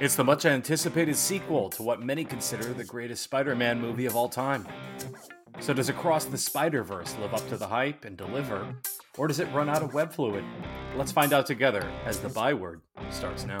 It's the much anticipated sequel to what many consider the greatest Spider Man movie of all time. So, does Across the Spider Verse live up to the hype and deliver, or does it run out of web fluid? Let's find out together as the byword starts now.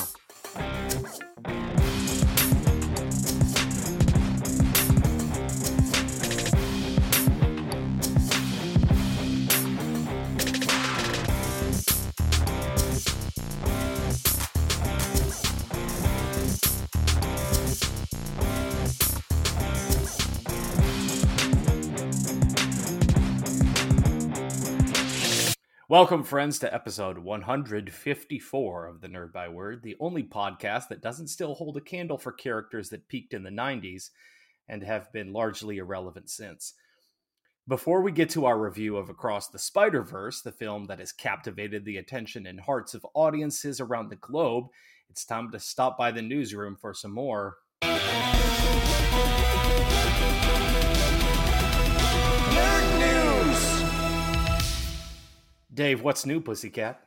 Welcome, friends, to episode 154 of the Nerd by Word, the only podcast that doesn't still hold a candle for characters that peaked in the 90s and have been largely irrelevant since. Before we get to our review of Across the Spider Verse, the film that has captivated the attention and hearts of audiences around the globe, it's time to stop by the newsroom for some more. Dave, what's new, Pussycat?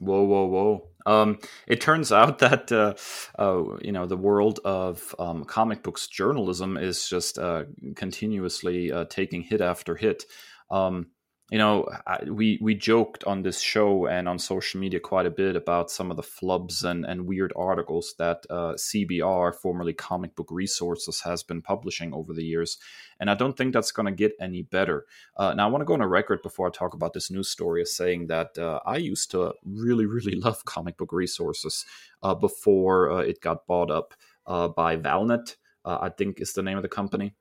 Whoa, whoa, whoa! Um, it turns out that uh, uh, you know the world of um, comic books journalism is just uh, continuously uh, taking hit after hit. Um, you know, we we joked on this show and on social media quite a bit about some of the flubs and, and weird articles that uh, CBR, formerly Comic Book Resources, has been publishing over the years, and I don't think that's going to get any better. Uh, now, I want to go on a record before I talk about this news story as saying that uh, I used to really, really love Comic Book Resources uh, before uh, it got bought up uh, by Valnet. I think is the name of the company.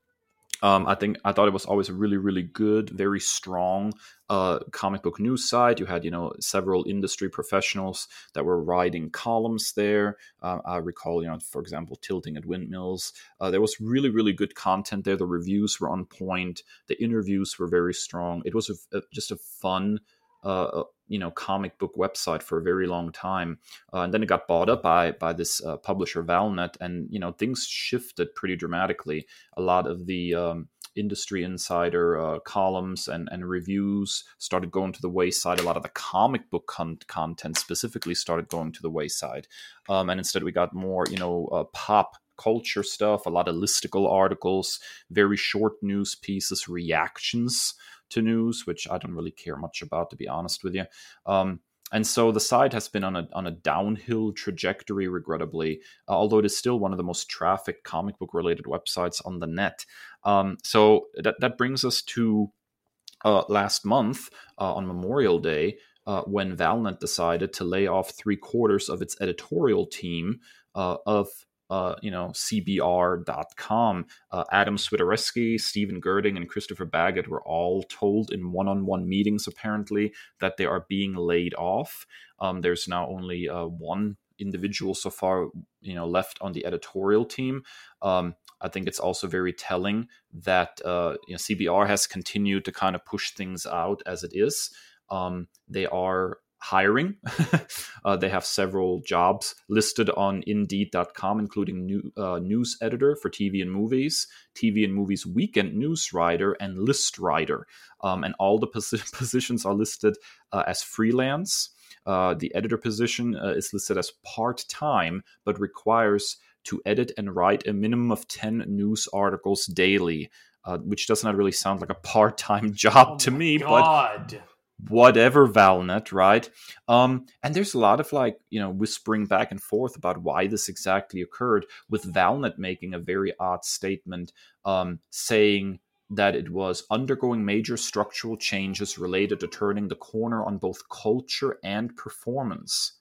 Um, I think I thought it was always a really, really good, very strong uh, comic book news site. You had, you know, several industry professionals that were writing columns there. Uh, I recall, you know, for example, tilting at windmills. Uh, there was really, really good content there. The reviews were on point. The interviews were very strong. It was a, a, just a fun uh, you know comic book website for a very long time, uh, and then it got bought up by by this uh, publisher Valnet, and you know things shifted pretty dramatically. A lot of the um, industry insider uh, columns and, and reviews started going to the wayside. A lot of the comic book con- content specifically started going to the wayside, um, and instead we got more you know uh, pop culture stuff, a lot of listicle articles, very short news pieces, reactions to news, which I don't really care much about, to be honest with you. Um, and so the site has been on a on a downhill trajectory, regrettably, uh, although it is still one of the most trafficked comic book related websites on the net. Um, so that that brings us to uh, last month uh, on Memorial Day. Uh, when Valnet decided to lay off three quarters of its editorial team uh, of uh, you know, CBR.com. Uh, Adam Swiderski, Stephen Gerding, and Christopher Baggett were all told in one on one meetings, apparently, that they are being laid off. Um, there's now only uh, one individual so far, you know, left on the editorial team. Um, I think it's also very telling that uh, you know, CBR has continued to kind of push things out as it is. Um, they are hiring. uh, they have several jobs listed on Indeed.com, including new, uh, news editor for TV and movies, TV and movies weekend news writer, and list writer. Um, and all the posi- positions are listed uh, as freelance. Uh, the editor position uh, is listed as part time, but requires to edit and write a minimum of 10 news articles daily. Uh, which does not really sound like a part-time job oh to me, God. but whatever valnet right? Um and there's a lot of like you know whispering back and forth about why this exactly occurred with valnet making a very odd statement um saying that it was undergoing major structural changes related to turning the corner on both culture and performance.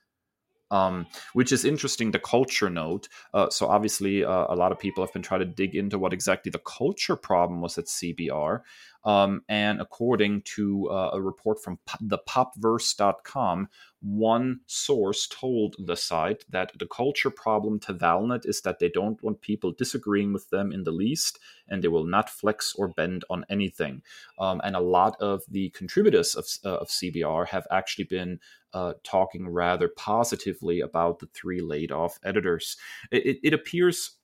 Um, which is interesting the culture note uh, so obviously uh, a lot of people have been trying to dig into what exactly the culture problem was at cbr um, and according to uh, a report from the popverse.com, one source told the site that the culture problem to Valnet is that they don't want people disagreeing with them in the least, and they will not flex or bend on anything. Um, and a lot of the contributors of, uh, of CBR have actually been uh, talking rather positively about the three laid off editors. It, it, appears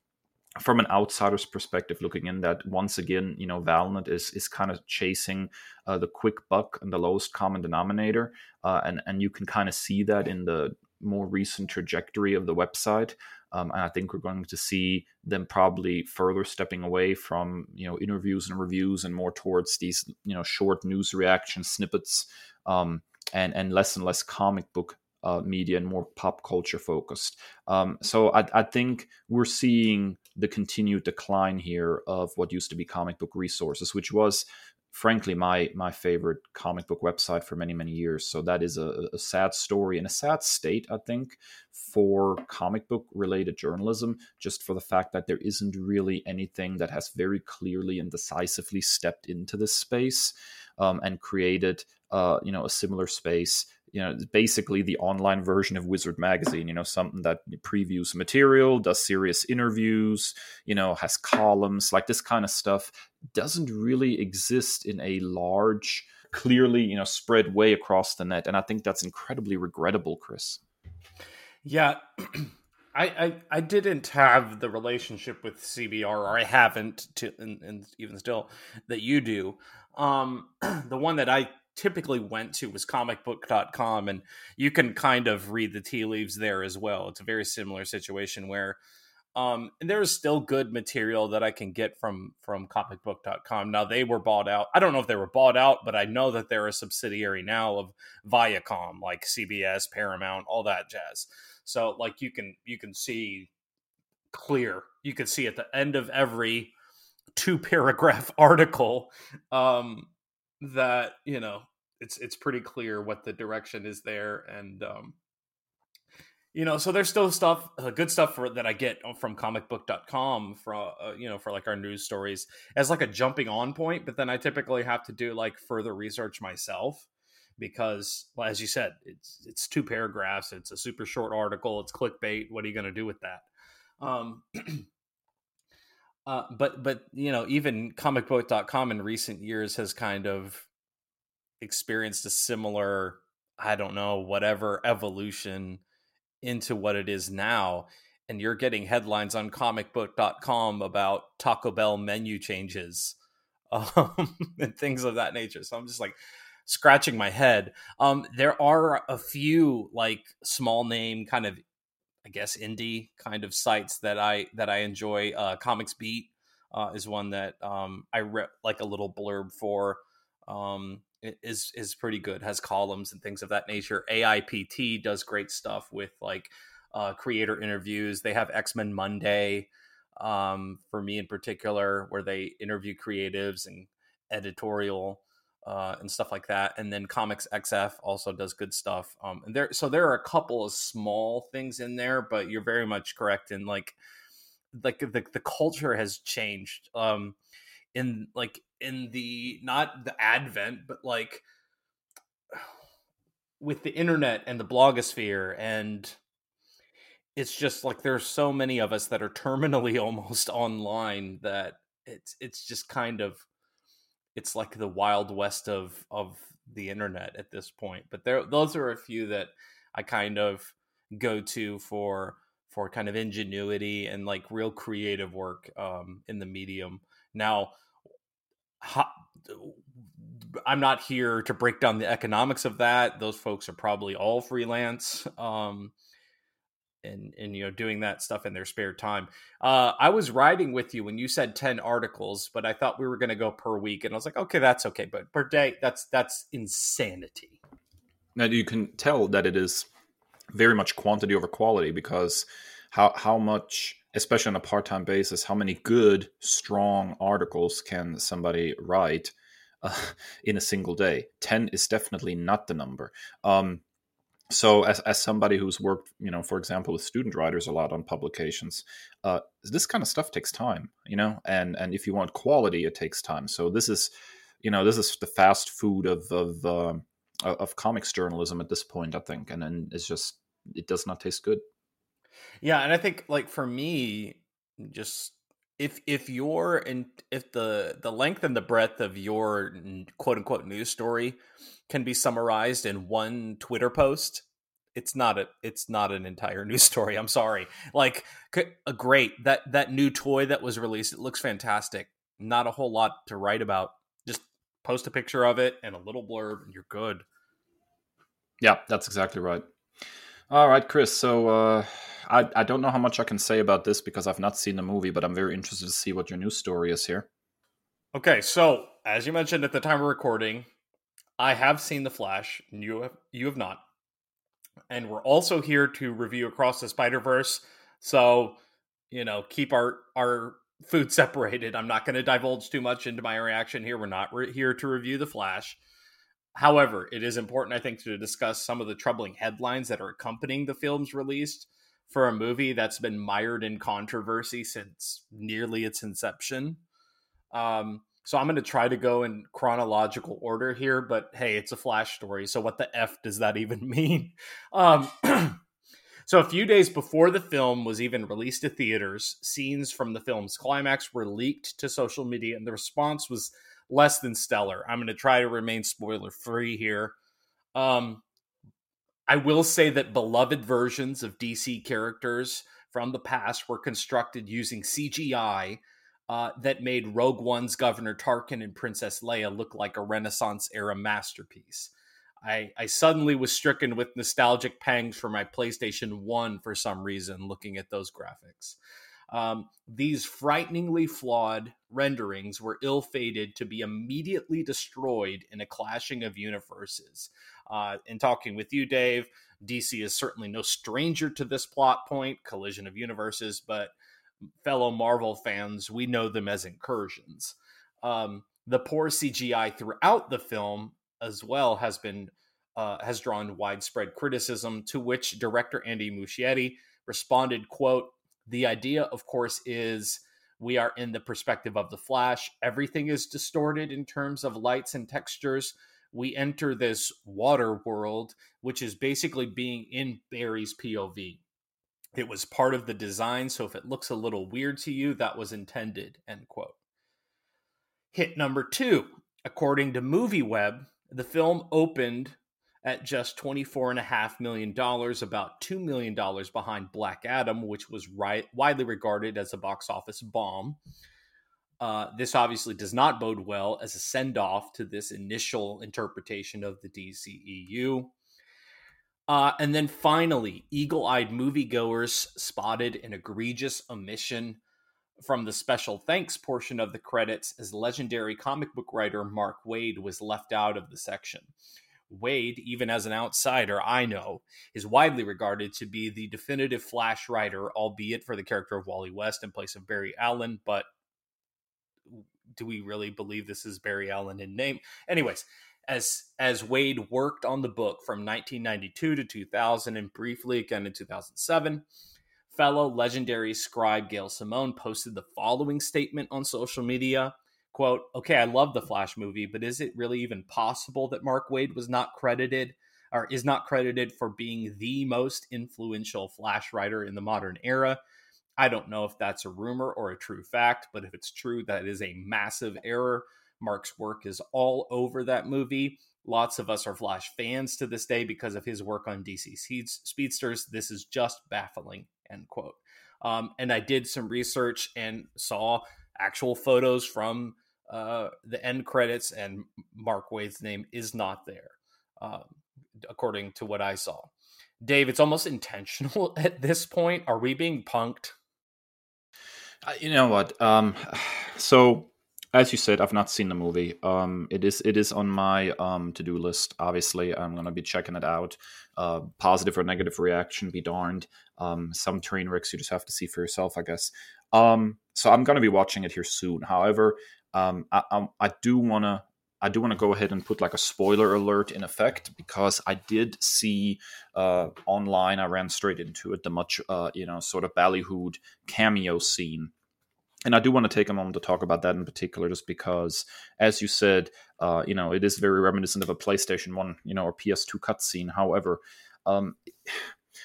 from an outsider's perspective looking in that once again you know valnet is is kind of chasing uh, the quick buck and the lowest common denominator uh, and and you can kind of see that in the more recent trajectory of the website. Um, and I think we're going to see them probably further stepping away from you know interviews and reviews and more towards these you know short news reaction snippets um, and and less and less comic book uh, media and more pop culture focused. Um, so I, I, think we're seeing the continued decline here of what used to be comic book resources, which was frankly my my favorite comic book website for many many years. So that is a, a, sad story and a sad state i think for comic book related journalism just for the fact that there isn't really anything that has very clearly and decisively stepped into this space um, and created uh, you know a similar space you know basically the online version of wizard magazine you know something that previews material does serious interviews you know has columns like this kind of stuff doesn't really exist in a large clearly you know spread way across the net and i think that's incredibly regrettable Kris yeah I, I, I didn't have the relationship with CBR, or I haven't, to, and, and even still, that you do. Um, the one that I typically went to was comicbook.com and you can kind of read the tea leaves there as well. It's a very similar situation where um and there's still good material that i can get from from comicbook.com now they were bought out i don't know if they were bought out but i know that they're a subsidiary now of viacom like cbs paramount all that jazz. So like you can you can see clear you can see at the end of every two paragraph article um that you know it's it's pretty clear what the direction is there and um you know so there's still stuff uh, good stuff for that i get from comicbook.com for uh, you know for like our news stories as like a jumping on point but then i typically have to do like further research myself because well, as you said it's it's two paragraphs it's a super short article it's clickbait what are you going to do with that? Um Uh, but but you know even comicbook.com in recent years has kind of experienced a similar I don't know whatever evolution into what it is now and you're getting headlines on comicbook.com about Taco Bell menu changes um, and things of that nature. So I'm just like scratching my head. Um, there are a few like small name kind of I guess indie kind of sites that I that I enjoy. Uh, Comics Beat uh, is one that um, I read like a little blurb for. Um, is is pretty good. Has columns and things of that nature. AIPT does great stuff with like uh, creator interviews. They have X Men Monday um, for me in particular, where they interview creatives and editorial uh, and stuff like that. And then Comics XF also does good stuff. Um, and there, so there are a couple of small things in there, but you're very much correct in like, like the the culture has changed. Um, in like in the not the advent, but like with the internet and the blogosphere and it's just like there's so many of us that are terminally almost online that it's it's just kind of it's like the wild west of of the internet at this point. But there, those are a few that I kind of go to for for kind of ingenuity and like real creative work um, in the medium. Now, I'm not here to break down the economics of that. Those folks are probably all freelance. Um, and and you know doing that stuff in their spare time. Uh, I was riding with you when you said ten articles, but I thought we were going to go per week, and I was like, okay, that's okay, but per day, that's that's insanity. Now you can tell that it is very much quantity over quality because how how much, especially on a part time basis, how many good strong articles can somebody write? Uh, in a single day 10 is definitely not the number um, so as, as somebody who's worked you know for example with student writers a lot on publications uh, this kind of stuff takes time you know and and if you want quality it takes time. So this is you know this is the fast food of of uh, of comics journalism at this point i think and then it's just it does not taste good. Yeah and i think like for me just if if your and if the the length and the breadth of your quote unquote news story can be summarized in one Twitter post, it's not a it's not an entire news story. I'm sorry. Like a great that that new toy that was released, it looks fantastic. Not a whole lot to write about. Just post a picture of it and a little blurb and you're good. Yeah, that's exactly right. All right, Kris. So uh, I I don't know how much I can say about this because I've not seen the movie, but I'm very interested to see what your news story is here. Okay, so as you mentioned at the time of recording, I have seen The Flash. You have you have not, and we're also here to review Across the Spider Verse. So you know, keep our our food separated. I'm not going to divulge too much into my reaction here. We're not re- here to review The Flash. However, it is important, I think, to discuss some of the troubling headlines that are accompanying the film's release for a movie that's been mired in controversy since nearly its inception. Um, so I'm going to try to go in chronological order here, but hey, it's a Flash story. So what the F does that even mean? Um, so a few days before the film was even released to theaters, scenes from the film's climax were leaked to social media, and the response was less than stellar. I'm going to try to remain spoiler free here. Um, I will say that beloved versions of DC characters from the past were constructed using CGI uh, that made Rogue One's Governor Tarkin and Princess Leia look like a Renaissance era masterpiece. I, I suddenly was stricken with nostalgic pangs for my PlayStation 1 for some reason, looking at those graphics. Um, these frighteningly flawed renderings were ill fated to be immediately destroyed in a clashing of universes. Uh, in talking with you, Dave, DC is certainly no stranger to this plot point, collision of universes, but fellow Marvel fans, we know them as incursions. Um, the poor CGI throughout the film, as well, has been uh, has drawn widespread criticism. To which director Andy Muschietti responded, "quote the idea, of course, is we are in the perspective of the Flash. Everything is distorted in terms of lights and textures. We enter this water world, which is basically being in Barry's POV. It was part of the design, so if it looks a little weird to you, that was intended. End quote. Hit number two. According to MovieWeb, the film opened at just $24.5 million, about $2 million behind Black Adam, which was widely regarded as a box office bomb. Uh, this obviously does not bode well as a send off to this initial interpretation of the DCEU. Uh, and then finally, eagle eyed moviegoers spotted an egregious omission from the special thanks portion of the credits as legendary comic book writer Mark Waid was left out of the section. Waid, even as an outsider, I know, is widely regarded to be the definitive Flash writer, albeit for the character of Wally West in place of Barry Allen. But do we really believe this is Barry Allen in name? Anyways, as as Waid worked on the book from 1992 to 2000 and briefly again in 2007, fellow legendary scribe Gail Simone posted the following statement on social media quote, okay, I love the Flash movie, but is it really even possible that Mark Waid was not credited or is not credited for being the most influential Flash writer in the modern era? I don't know if that's a rumor or a true fact, but if it's true, that is a massive error. Mark's work is all over that movie. Lots of us are Flash fans to this day because of his work on DC Speedsters. This is just baffling, end quote. Um, and I did some research and saw actual photos from uh, the end credits, and Mark Waid's name is not there, um, according to what I saw. Dave, it's almost intentional at this point. Are we being punked? Uh, you know what? Um, so as you said, I've not seen the movie. Um, it is it is on my um, to do list. Obviously, I'm gonna be checking it out. Uh, positive or negative reaction, be darned. Um, some train wrecks you just have to see for yourself, I guess. Um, so I'm gonna be watching it here soon. However, um, I, I, I do want to I do want to go ahead and put like a spoiler alert in effect because I did see uh, online. I ran straight into it the much uh, you know sort of ballyhooed cameo scene, and I do want to take a moment to talk about that in particular, just because, as you said, uh, you know it is very reminiscent of a PlayStation One, you know, or PS2 cutscene. However. Um,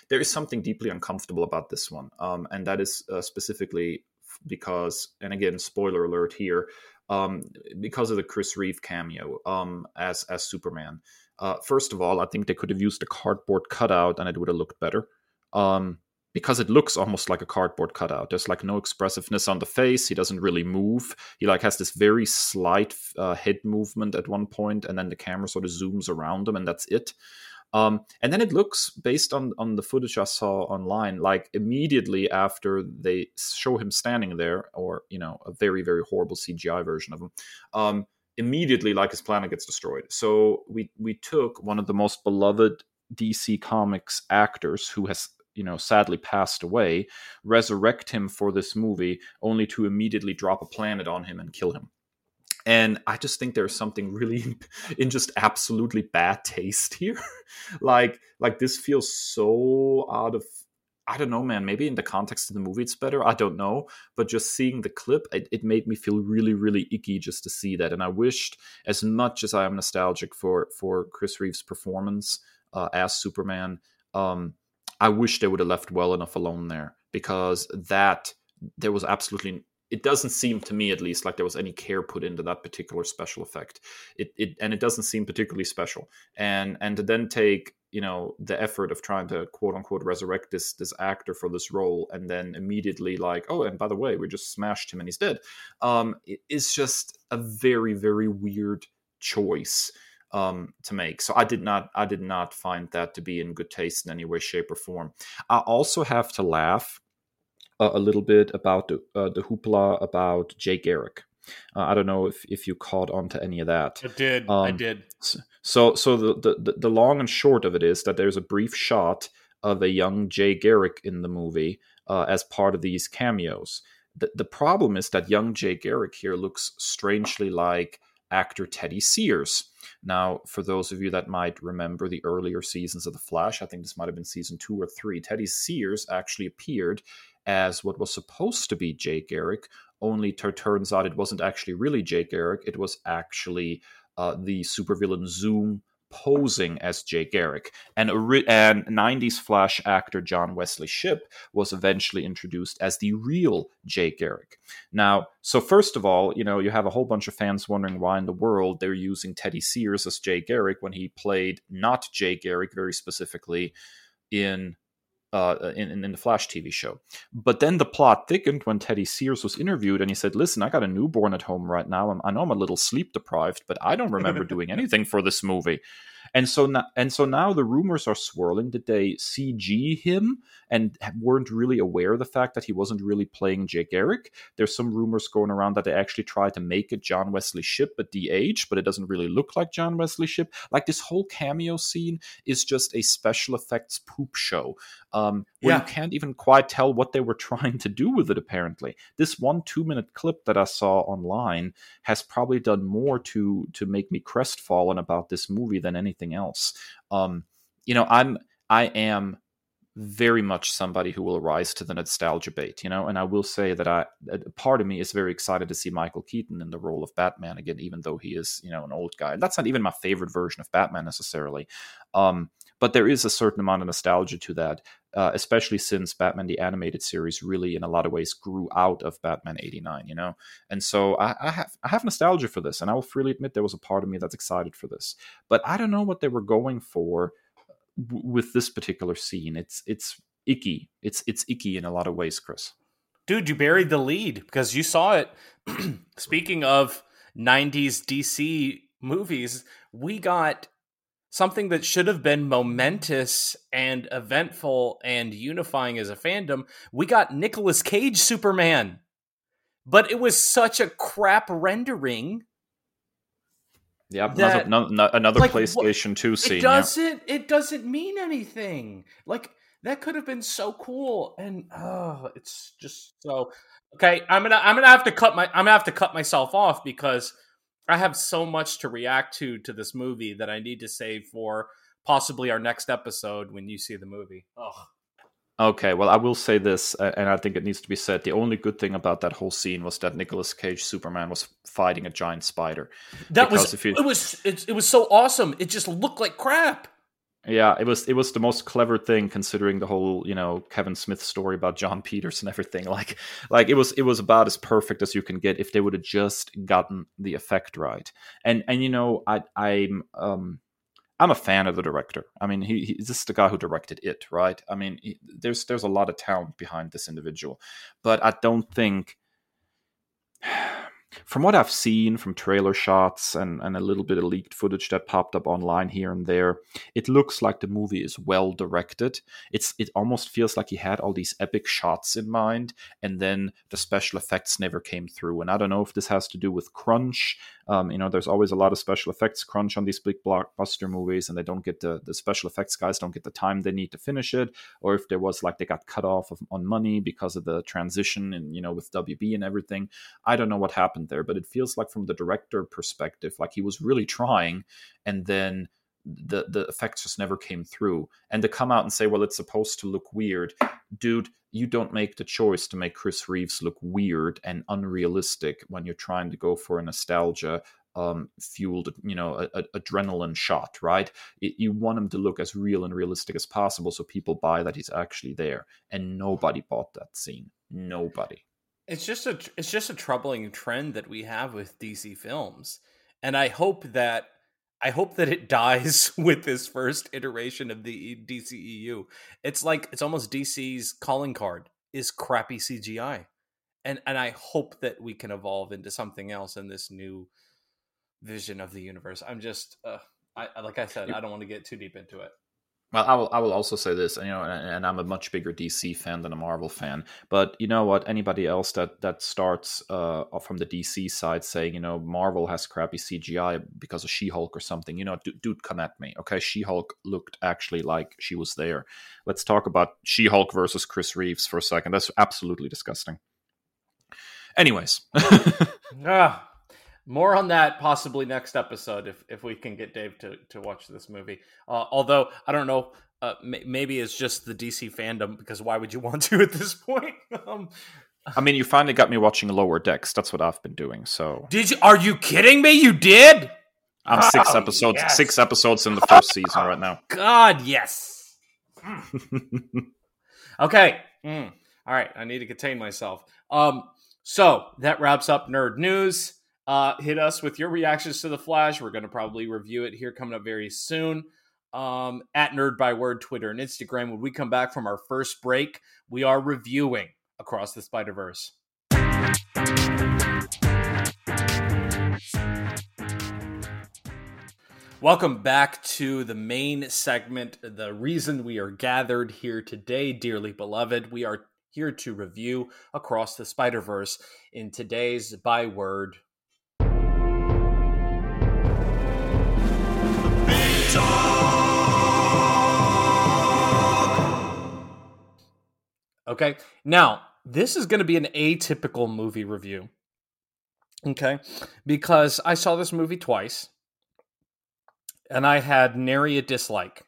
there is something deeply uncomfortable about this one, um, and that is uh, specifically because, and again, spoiler alert here, um, because of the Chris Reeve cameo um, as as Superman. Uh, first of all, I think they could have used a cardboard cutout and it would have looked better. Um, because it looks almost like a cardboard cutout. There's like no expressiveness on the face. He doesn't really move. He like has this very slight uh, head movement at one point, and then the camera sort of zooms around him, and that's it. Um, and then it looks, based on on the footage I saw online, like immediately after they show him standing there, or you know, a very very horrible CGI version of him. Um, immediately, like his planet gets destroyed. So we we took one of the most beloved DC Comics actors who has you know sadly passed away, resurrect him for this movie, only to immediately drop a planet on him and kill him. And I just think there's something really in just absolutely bad taste here. like like this feels so out of I don't know, man. Maybe in the context of the movie, it's better. I don't know. But just seeing the clip, it, it, made me feel really, really icky just to see that. And I wished, as much as I am nostalgic for for Chris Reeves' performance uh, as Superman, um, I wish they would have left well enough alone there because that there was absolutely it doesn't seem to me at least like there was any care put into that particular special effect it, it and it doesn't seem particularly special and and to then take you know the effort of trying to quote unquote resurrect this this actor for this role and then immediately like oh and by the way we just smashed him and he's dead um it's just a very very weird choice um, to make. So I did not I did not find that to be in good taste in any way, shape, or form. I also have to laugh uh, a little bit about the uh, the hoopla about Jay Garrick. Uh, I don't know if, if you caught on to any of that. I did. Um, I did. So so the, the the long and short of it is that there's a brief shot of a young Jay Garrick in the movie uh, as part of these cameos. The, the problem is that young Jay Garrick here looks strangely like actor Teddy Sears. Now, for those of you that might remember the earlier seasons of The Flash, I think this might have been season two or three, Teddy Sears actually appeared as what was supposed to be Jay Garrick, only t- turns out it wasn't actually really Jay Garrick, it was actually uh, the supervillain Zoom posing as Jay Garrick. And, and 90s Flash actor John Wesley Shipp was eventually introduced as the real Jay Garrick. Now, so first of all, you know, you have a whole bunch of fans wondering why in the world they're using Teddy Sears as Jay Garrick when he played not Jay Garrick very specifically in uh, in, in the Flash TV show. But then the plot thickened when Teddy Sears was interviewed and he said, Listen, I got a newborn at home right now. I'm, I know I'm a little sleep deprived, but I don't remember doing anything for this movie. And so now, and so now the rumors are swirling. that they CG him and weren't really aware of the fact that he wasn't really playing Jay Garrick. There's some rumors going around that they actually tried to make it John Wesley Shipp at age, but it doesn't really look like John Wesley Shipp. Like this whole cameo scene is just a special effects poop show. Um, where yeah. you can't even quite tell what they were trying to do with it apparently this one two minute clip that i saw online has probably done more to to make me crestfallen about this movie than anything else um you know i'm i am very much somebody who will rise to the nostalgia bait, you know. And I will say that I, part of me is very excited to see Michael Keaton in the role of Batman again, even though he is, you know, an old guy. And that's not even my favorite version of Batman necessarily. Um, but there is a certain amount of nostalgia to that, uh, especially since Batman the Animated Series really, in a lot of ways, grew out of Batman '89. You know, and so I, I, have I have nostalgia for this, and I will freely admit there was a part of me that's excited for this. But I don't know what they were going for w- with this particular scene. It's it's icky. It's it's icky in a lot of ways, Kris. Dude, you buried the lead because you saw it. Speaking of '90s DC movies, we got something that should have been momentous and eventful and unifying as a fandom, we got Nicolas Cage Superman. But it was such a crap rendering. Yeah, that, another, another like, PlayStation 2 scene. It doesn't yeah. it doesn't mean anything. Like that could have been so cool and oh, it's just so Okay, I'm going to I'm going to have to cut my I'm going to have to cut myself off because I have so much to react to to this movie that I need to save for possibly our next episode when you see the movie. Ugh. Okay, well, I will say this, and I think it needs to be said. The only good thing about that whole scene was that Nicolas Cage Superman was fighting a giant spider. That because was you, it was it, it was so awesome. It just looked like crap. Yeah, it was it was the most clever thing considering the whole you know Kevin Smith story about Jon Peters and everything. Like like it was it was about as perfect as you can get if they would have just gotten the effect right. And and you know I I'm um I'm a fan of the director. I mean he, he this is the guy who directed it, right? I mean he, there's there's a lot of talent behind this individual, but I don't think from what I've seen from trailer shots and, and a little bit of leaked footage that popped up online here and there, it looks like the movie is well directed. It's it almost feels like he had all these epic shots in mind, and then the special effects never came through. And I don't know if this has to do with crunch. Um, you know, there's always a lot of special effects crunch on these big blockbuster movies, and they don't get the the special effects guys don't get the time they need to finish it, or if there was like they got cut off of, on money because of the transition and you know with WB and everything. I don't know what happened happened there, but it feels like from the director perspective, like he was really trying, and then the the effects just never came through. And to come out and say, well, it's supposed to look weird, dude, you don't make the choice to make Chris Reeves look weird and unrealistic when you're trying to go for a nostalgia um, fueled, you know, a, a adrenaline shot, right? It, you want him to look as real and realistic as possible, so people buy that he's actually there. And nobody bought that scene. Nobody. It's just a it's just a troubling trend that we have with DC films, and I hope that I hope that it dies with this first iteration of the DCEU. It's like it's almost DC's calling card is crappy CGI, and and I hope that we can evolve into something else in this new vision of the universe. I'm just, uh, I like I said, I don't want to get too deep into it. Well, I will. I will also say this, you know, and, and, I'm a much bigger DC fan than a Marvel fan. But you know what? Anybody else that that starts uh, from the DC side saying, you know, Marvel has crappy CGI because of She-Hulk or something, you know, dude, dude come at me. Okay, She-Hulk looked actually like she was there. Let's talk about She-Hulk versus Chris Reeves for a second. That's absolutely disgusting. Anyways, ah, more on that possibly next episode if if we can get Dave to to watch this movie. Uh, although I don't know, uh, maybe it's just the DC fandom because why would you want to at this point? um, I mean, you finally got me watching Lower Decks. That's what I've been doing. So did you? Are you kidding me? You did? I'm six oh, episodes yes. six episodes in the first season right now. God, yes. okay. Mm. All right. I need to contain myself. Um. So that wraps up nerd news. Uh, hit us with your reactions to the Flash. We're going to probably review it here coming up very soon. Um, at Nerd by Word, Twitter, and Instagram. When we come back from our first break, we are reviewing Across the Spider Verse. Welcome back to the main segment. The reason we are gathered here today, dearly beloved, we are here to review Across the Spider Verse in today's by word Okay. Now, this is going to be an atypical movie review. Okay. Because I saw this movie twice and I had nary a dislike.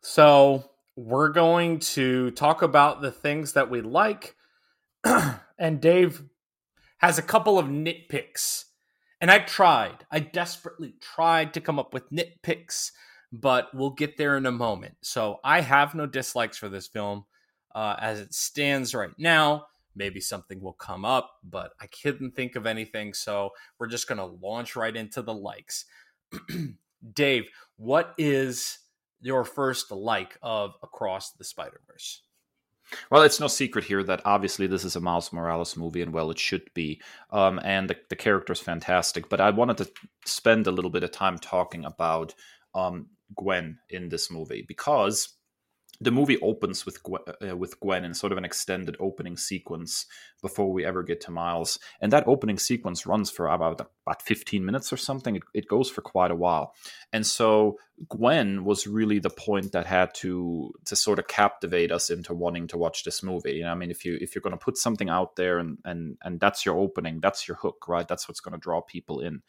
So, we're going to talk about the things that we like. and Dave has a couple of nitpicks and I tried, I desperately tried to come up with nitpicks, but we'll get there in a moment. So I have no dislikes for this film uh, as it stands right now. Maybe something will come up, but I couldn't think of anything. So we're just going to launch right into the likes. Dave, what is your first like of Across the Spider Verse? Well, it's no secret here that obviously this is a Miles Morales movie, and well, it should be. Um, and the, the character is fantastic. But I wanted to spend a little bit of time talking about um, Gwen in this movie because the movie opens with Gwen, uh, with Gwen in sort of an extended opening sequence before we ever get to Miles, and that opening sequence runs for about about 15 minutes or something. It, it goes for quite a while, and so Gwen was really the point that had to to sort of captivate us into wanting to watch this movie. You know, I mean, if you if you're going to put something out there and and and that's your opening, that's your hook, right? That's what's going to draw people in.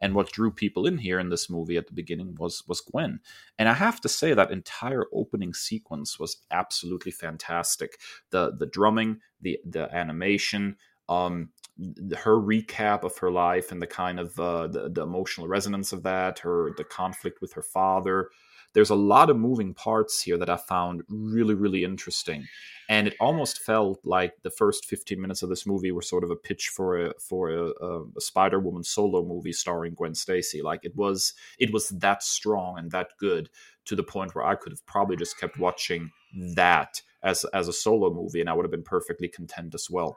And what drew people in here in this movie at the beginning was was Gwen. And I have to say that entire opening sequence was absolutely fantastic. The the drumming, the the animation, um, her recap of her life and the kind of uh, the, the emotional resonance of that, her the conflict with her father. There's a lot of moving parts here that I found really, really interesting, and it almost felt like the first 15 minutes of this movie were sort of a pitch for a for a, a Spider Woman solo movie starring Gwen Stacy. Like it was, it was that strong and that good to the point where I could have probably just kept watching that as as a solo movie, and I would have been perfectly content as well.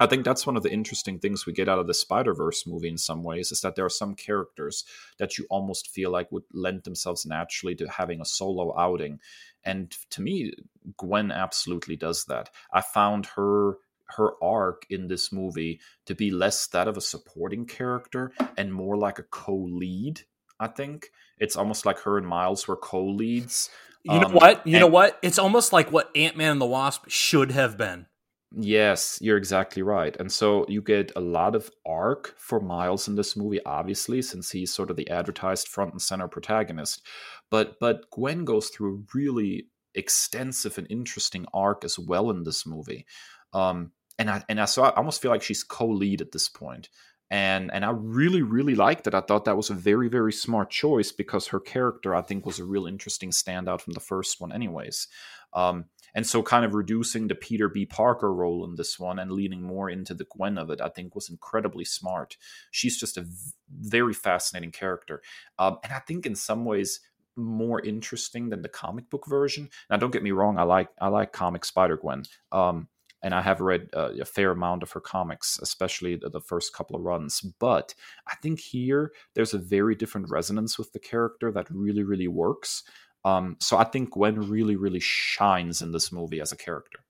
I think that's one of the interesting things we get out of the Spider Verse movie in some ways is that there are some characters that you almost feel like would lend themselves naturally to having a solo outing. And to me, Gwen absolutely does that. I found her her arc in this movie to be less that of a supporting character and more like a co-lead i think it's almost like her and miles were co-leads you know um, what you and, know what it's almost like what ant-man and the wasp should have been Yes, you're exactly right. And so you get a lot of arc for Miles in this movie, obviously, since he's sort of the advertised front and center protagonist. But but Gwen goes through a really extensive and interesting arc as well in this movie. Um, and I and I so I almost feel like she's co-lead at this point. And and I really, really liked it. I thought that was a very, very smart choice because her character, I think, was a real interesting standout from the first one, anyways. Um, and so, kind of reducing the Peter B. Parker role in this one and leaning more into the Gwen of it, I think was incredibly smart. She's just a v- very fascinating character. Um, and I think in some ways, more interesting than the comic book version. Now, don't get me wrong, I like I like comic Spider Gwen, um, and I have read uh, a fair amount of her comics, especially the, the, first couple of runs. But I think here there's a very different resonance with the character that really really works. Um, so I think Gwen really, really shines in this movie as a character.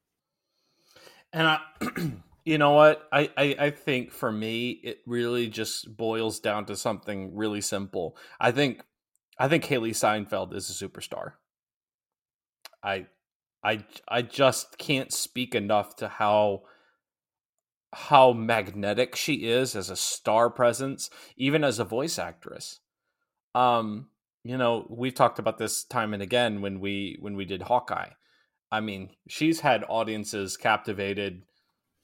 And I, you know what? I, I, I think for me, it really just boils down to something really simple. I think, I think Hailee Steinfeld is a superstar. I, I, I just can't speak enough to how how magnetic she is as a star presence, even as a voice actress. Um, you know, we've talked about this time and again when we when we did Hawkeye. I mean, she's had audiences captivated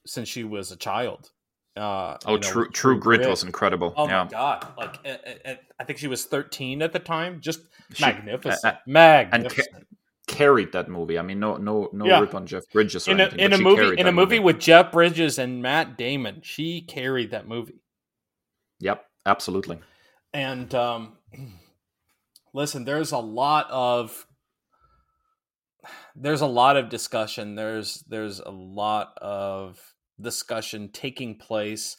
since she was a child. Uh, oh, know, True True Grit, Grit, was incredible. Oh yeah. my god! Like, I think she was thirteen at the time. Just she, magnificent, magnificent. And ca- carried that movie. I mean, no, no, no yeah. rip on Jeff Bridges in a, anything, in a movie in a movie, movie with Jeff Bridges and Matt Damon. She carried that movie. Yep, absolutely. And um, listen, there's a lot of there's a lot of discussion. There's there's a lot of discussion taking place,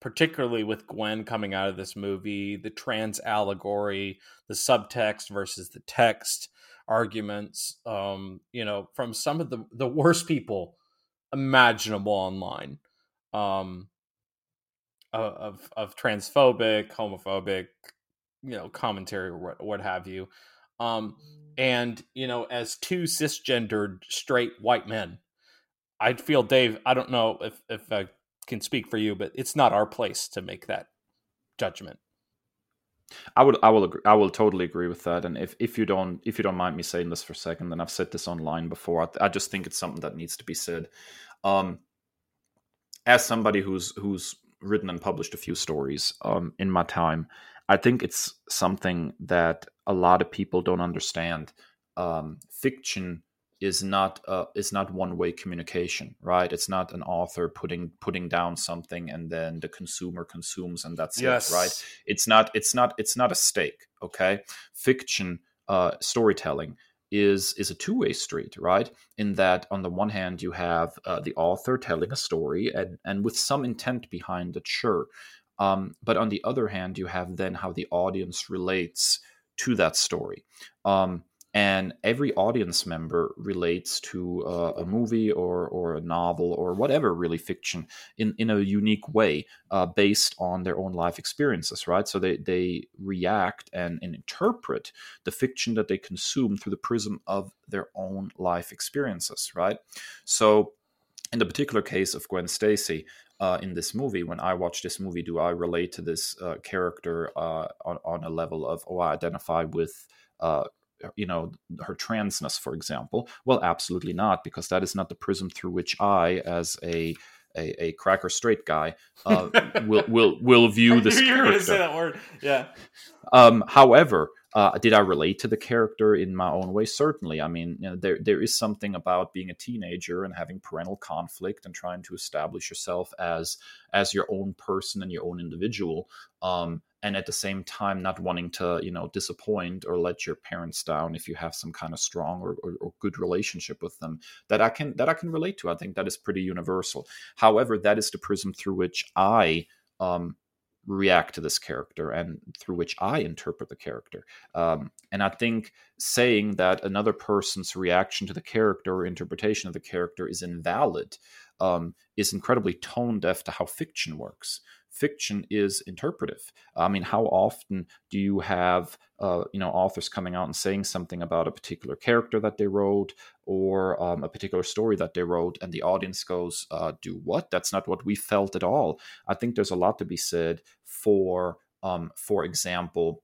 particularly with Gwen coming out of this movie, the trans allegory, the subtext versus the text arguments. Um, you know, from some of the the worst people imaginable online. Um, of of transphobic, homophobic, you know commentary or what, what have you um and you know as two cisgendered straight white men i'd feel dave i don't know if if i can speak for you but it's not our place to make that judgment I would, I will, agree, I will totally agree with that. And if, if you don't, if you don't mind me saying this for a second, then I've said this online before. I, I just think it's something that needs to be said. Um, as somebody who's who's written and published a few stories um, in my time, I think it's something that a lot of people don't understand. Um, fiction is not uh, is not one way communication, right? It's not an author putting putting down something and then the consumer consumes and that's yes. it, right? It's not it's not it's not a stake. Okay, fiction uh, storytelling is is a two way street, right? In that on the one hand you have uh, the author telling a story and and with some intent behind it, sure. Um, but on the other hand, you have then how the audience relates to that story. Um, and every audience member relates to uh, a movie or, or a novel or whatever really fiction in, in a unique way uh, based on their own life experiences right so they, they react and, and interpret the fiction that they consume through the prism of their own life experiences right so in the particular case of Gwen Stacy, uh, in this movie when i watch this movie do i relate to this uh, character uh, on, on a level of oh i identify with uh, you know her transness for example well absolutely not because that is not the prism through which i as a a, a cracker straight guy uh, will will will view this character. say that word. Yeah. Um, however, Uh, did I relate to the character in my own way? Certainly. I mean, you know, there there is something about being a teenager and having parental conflict and trying to establish yourself as as your own person and your own individual. Um, and at the same time not wanting to you know disappoint or let your parents down if you have some kind of strong or, or, or, good relationship with them that i can that i can relate to i think that is pretty universal however that is the prism through which i um, react to this character and through which I interpret the character. Um, and I think saying that another person's reaction to the character or interpretation of the character is invalid um, is incredibly tone deaf to how fiction works fiction is interpretive. I mean, how often do you have uh, you know authors coming out and saying something about a particular character that they wrote or um, a particular story that they wrote, and the audience goes, uh, "Do what? That's not what we felt at all." I think there's a lot to be said for, um, for example,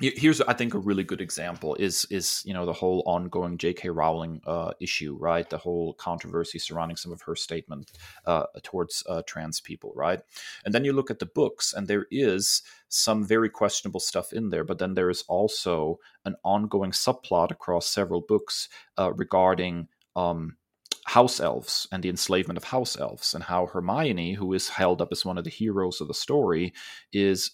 here's i think a really good example is is you know the whole ongoing jk rowling uh, issue right? The whole controversy surrounding some of her statement uh, towards uh, trans people right? And then you look at the books and there is some very questionable stuff in there but then there is also an ongoing subplot across several books uh, regarding um, house elves and the enslavement of house elves and how hermione who is held up as one of the heroes of the story is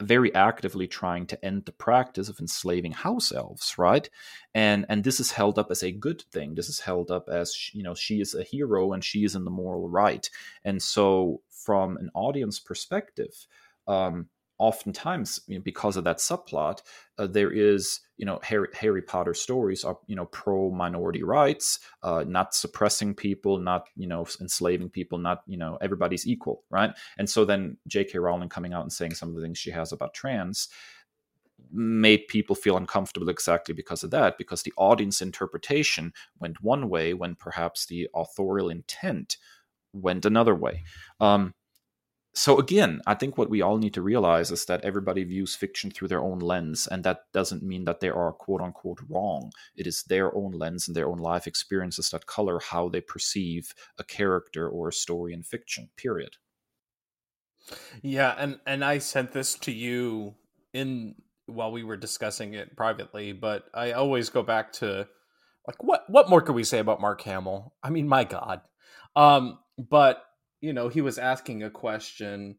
very actively trying to end the practice of enslaving house elves right? And and this is held up as a good thing. This is held up as you know she is a hero and she is in the moral right. And so from an audience perspective um, oftentimes you know, because of that subplot uh, there is you know harry, harry, potter stories are you know pro minority rights uh, not suppressing people not you know enslaving people not you know everybody's equal right? And so then jk rowling coming out and saying some of the things she has about trans made people feel uncomfortable exactly because of that because the audience interpretation went one way when perhaps the authorial intent went another way. Um, so again, I think what we all need to realize is that everybody views fiction through their own lens, and that doesn't mean that they are quote unquote wrong. It is their own lens and their own life experiences that color how they perceive a character or a story in fiction. Period. Yeah, and and I sent this to you in while we were discussing it privately, but I always go back to like what what more could we say about Mark Hamill? I mean, my God. Um, but you know, he was asking a question,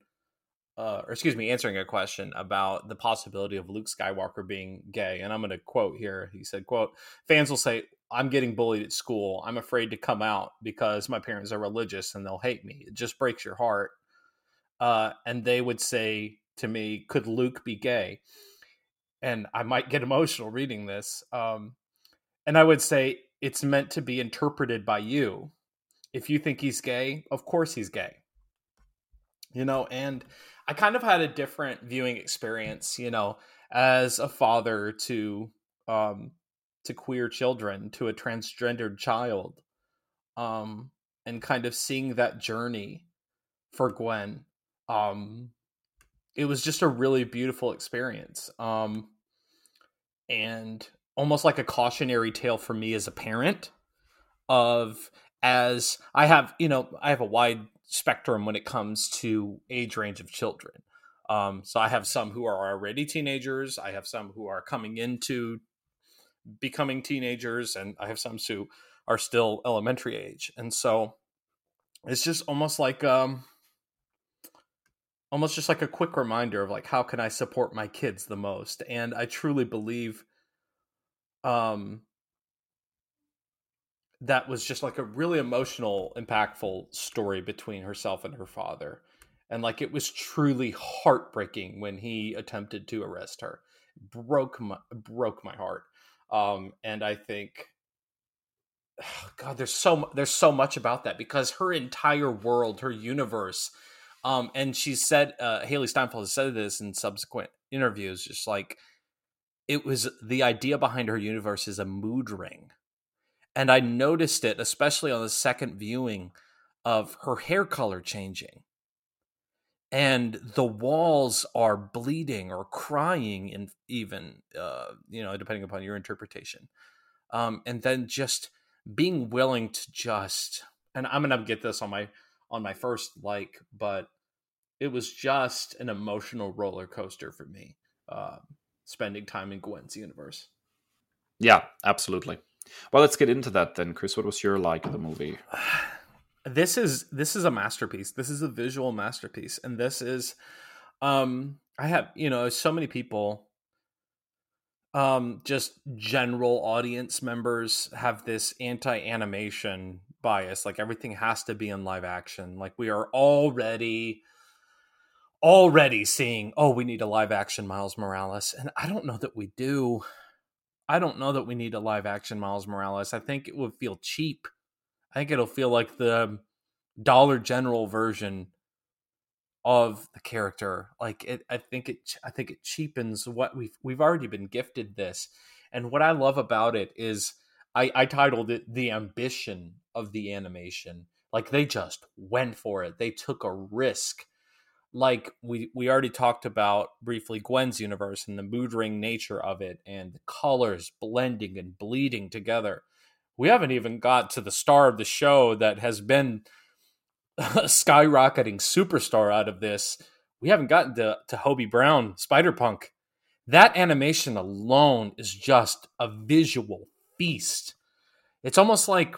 uh, or excuse me, answering a question about the possibility of Luke Skywalker being gay. And I'm going to quote here. He said, "quote Fans will say." I'm getting bullied at school. I'm afraid to come out because my parents are religious and they'll hate me. It just breaks your heart. Uh, and they would say to me, Could Luke be gay? And I might get emotional reading this. Um, and I would say, It's meant to be interpreted by you if you think he's gay, of course he's gay. You know, and I kind of had a different viewing experience, you know, as a father to um to queer children, to a transgendered child. Um and kind of seeing that journey for Gwen. Um it was just a really beautiful experience. Um and almost like a cautionary tale for me as a parent of as I have, you know, I have a wide spectrum when it comes to age range of children. Um, so I have some who are already teenagers. I have some who are coming into becoming teenagers, and I have some who are still elementary age. And so it's just almost like um, almost just like a quick reminder of like how can I support my kids the most. And I truly believe um that was just like a really emotional, impactful story between herself and her father. And like it was truly heartbreaking when he attempted to arrest her. Broke my broke my heart. Um, and I think God, there's so there's so much about that because her entire world, her universe, um, and she said uh, Hailee Steinfeld has said this in subsequent interviews, just like it was the idea behind her universe is a mood ring and I noticed it, especially on the second viewing, of her hair color changing. And the walls are bleeding or crying, and even, uh, you know, depending upon your interpretation. Um, and then just being willing to just, and I'm gonna get this on my on my first like, but it was just an emotional roller coaster for me. Uh, spending time in Gwen's universe. Yeah, absolutely. Well, let's get into that then, Kris. What was your like of the movie? This is this is a masterpiece. This is a visual masterpiece, and this is, um, I have you know so many people, um, just general audience members have this anti-animation bias. Like everything has to be in live action. Like we are already already seeing, oh, we need a live action Miles Morales. And I don't know that we do. I don't know that we need a live action Miles Morales. I think it would feel cheap. I think it'll feel like the Dollar General version of the character. Like it I think it I think it cheapens what we've we've already been gifted this. And what I love about it is I, I titled it the ambition of the animation. Like they just went for it. They took a risk like we we already talked about briefly Gwen's universe and the mood ring nature of it and the colors blending and bleeding together. We haven't even got to the star of the show that has been a skyrocketing superstar out of this. We haven't gotten to, to Hobie Brown, Spider Punk. That animation alone is just a visual feast. It's almost like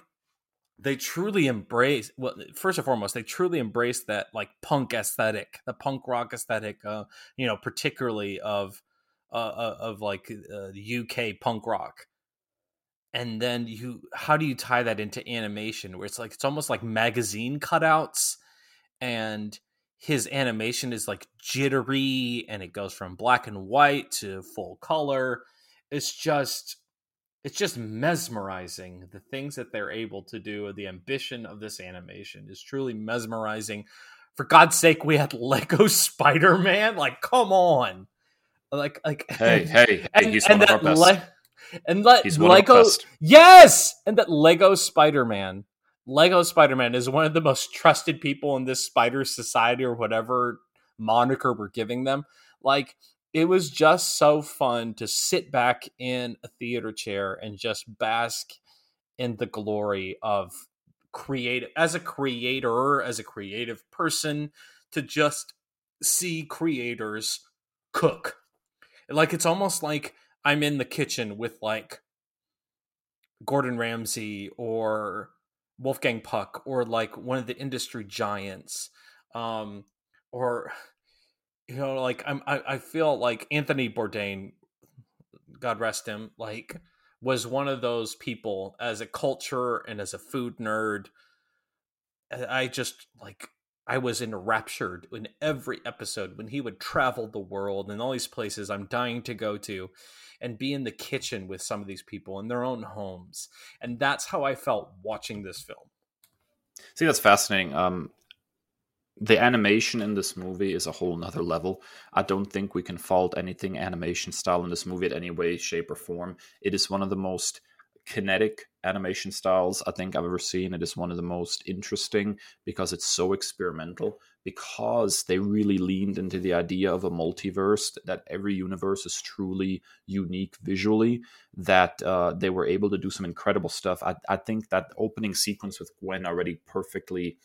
they truly embrace well first and foremost they truly embrace that like punk aesthetic the punk rock aesthetic uh you know particularly of uh, uh of like uh, UK punk rock. And then you how do you tie that into animation where it's like it's almost like magazine cutouts and his animation is like jittery and it goes from black and white to full color. It's just it's just mesmerizing the things that they're able to do. The ambition of this animation is truly mesmerizing. For god's sake we had lego spider-man? Like come on. Like like hey hey, and, hey he's and one of our best. le- and let lego yes! And that lego spider-man. Lego spider-man is one of the most trusted people in this spider society or whatever moniker we're giving them. Like it was just so fun to sit back in a theater chair and just bask in the glory of creative as a creator as a creative person to just see creators cook. Like it's almost like i'm in the kitchen with like gordon ramsay or wolfgang puck or like one of the industry giants um or you know, like I'm, I, I feel like Anthony Bourdain, God rest him, like was one of those people as a culture and as a food nerd. I just like I was enraptured in every episode when he would travel the world and all these places I'm dying to go to and be in the kitchen with some of these people in their own homes. And that's how I felt watching this film. See, that's fascinating. Um, the animation in this movie is a whole nother level. I don't think we can fault anything animation style in this movie in any way, shape, or form. It is one of the most kinetic animation styles I think I've ever seen. It is one of the most interesting because it's so experimental, because they really leaned into the idea of a multiverse, that every universe is truly unique visually, that uh, they were able to do some incredible stuff. I, I think that opening sequence with Gwen already perfectly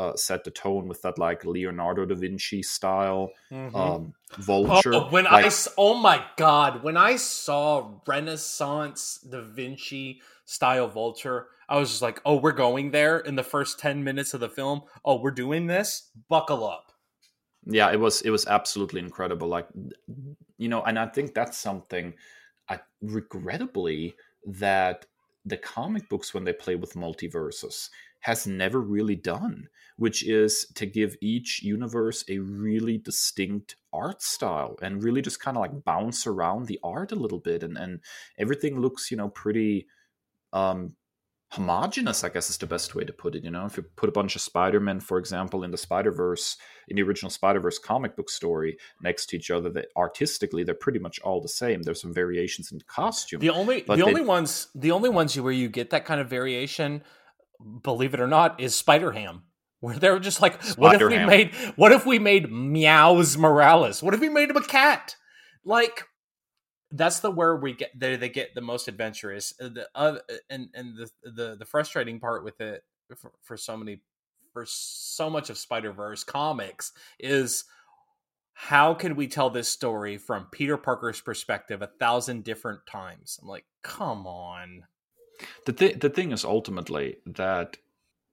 uh, set the tone with that like Leonardo da Vinci style mm-hmm. um, vulture. Oh, when like, I oh my god, when I saw Renaissance da Vinci style vulture, I was just like, oh, we're going there in the first ten minutes of the film. Oh, we're doing this. Buckle up. Yeah, it was it was absolutely incredible. Like you know, and I think that's something I regrettably that the comic books when they play with multiverses has never really done, which is to give each universe a really distinct art style and really just kind of like bounce around the art a little bit and, and everything looks, you know, pretty um homogenous, I guess is the best way to put it. You know, if you put a bunch of spider-man for example, in the Spider-Verse, in the original Spider-Verse comic book story next to each other, that artistically they're pretty much all the same. There's some variations in costume. The only the they, only ones the only ones where you get that kind of variation believe it or not, is Spider Ham. Where they're just like, what if we made what if we made Meows Morales? What if we made him a cat? Like that's the where we get there they get the most adventurous. Uh, the uh, and and the, the the frustrating part with it for, for so many for so much of Spider Verse comics is how can we tell this story from Peter Parker's perspective a thousand different times? I'm like, come on. The th- the thing is ultimately that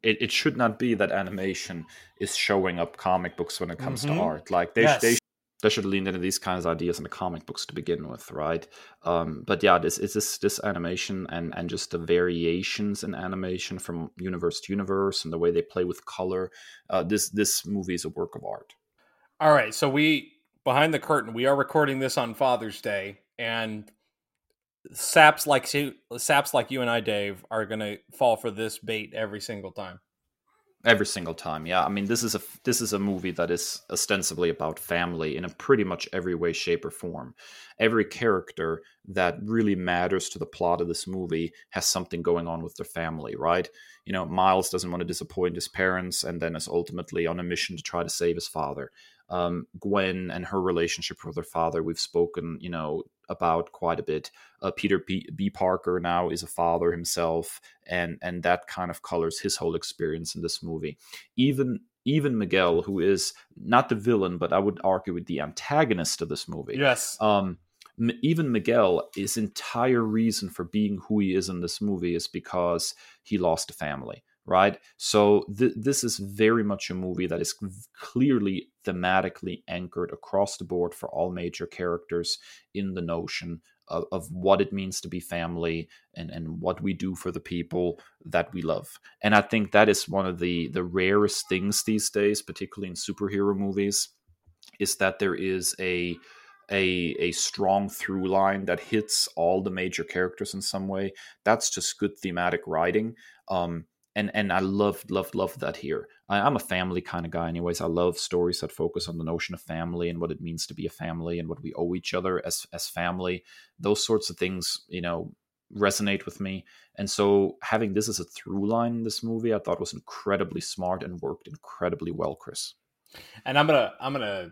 it, it should not be that animation is showing up comic books when it comes mm-hmm. to art. Like they yes. they they should lean into these kinds of ideas in the comic books to begin with, right? Um, but yeah, this is this this animation and and just the variations in animation from universe to universe and the way they play with color. Uh, this this movie is a work of art. All right, so we behind the curtain, we are recording this on Father's Day, and saps like saps like you and I, Dave, are going to fall for this bait every single time. Every single time, yeah. I mean, this is a this is a movie that is ostensibly about family in a pretty much every way, shape, or form. Every character that really matters to the plot of this movie has something going on with their family, right? You know, Miles doesn't want to disappoint his parents, and then is ultimately on a mission to try to save his father um, Gwen and her relationship with her father, we've spoken, you know, about quite a bit. Uh, Peter B, B. Parker now is a father himself, and and that kind of colors his whole experience in this movie. Even even Miguel, who is not the villain, but I would argue with the antagonist of this movie. Yes. Um, even Miguel, his entire reason for being who he is in this movie is because he lost a family right? So th- this is very much a movie that is clearly thematically anchored across the board for all major characters in the notion of, of, what it means to be family and, and what we do for the people that we love. And I think that is one of the the rarest things these days, particularly in superhero movies, is that there is a a a strong through line that hits all the major characters in some way. That's just good thematic writing. Um, and and I loved loved loved that here. I, am a family kind of guy, anyways. I love stories that focus on the notion of family and what it means to be a family and what we owe each other as as family. Those sorts of things, you know, resonate with me. And so having this as a through line in this movie, I thought was incredibly smart and worked incredibly well, Kris. And I'm gonna I'm gonna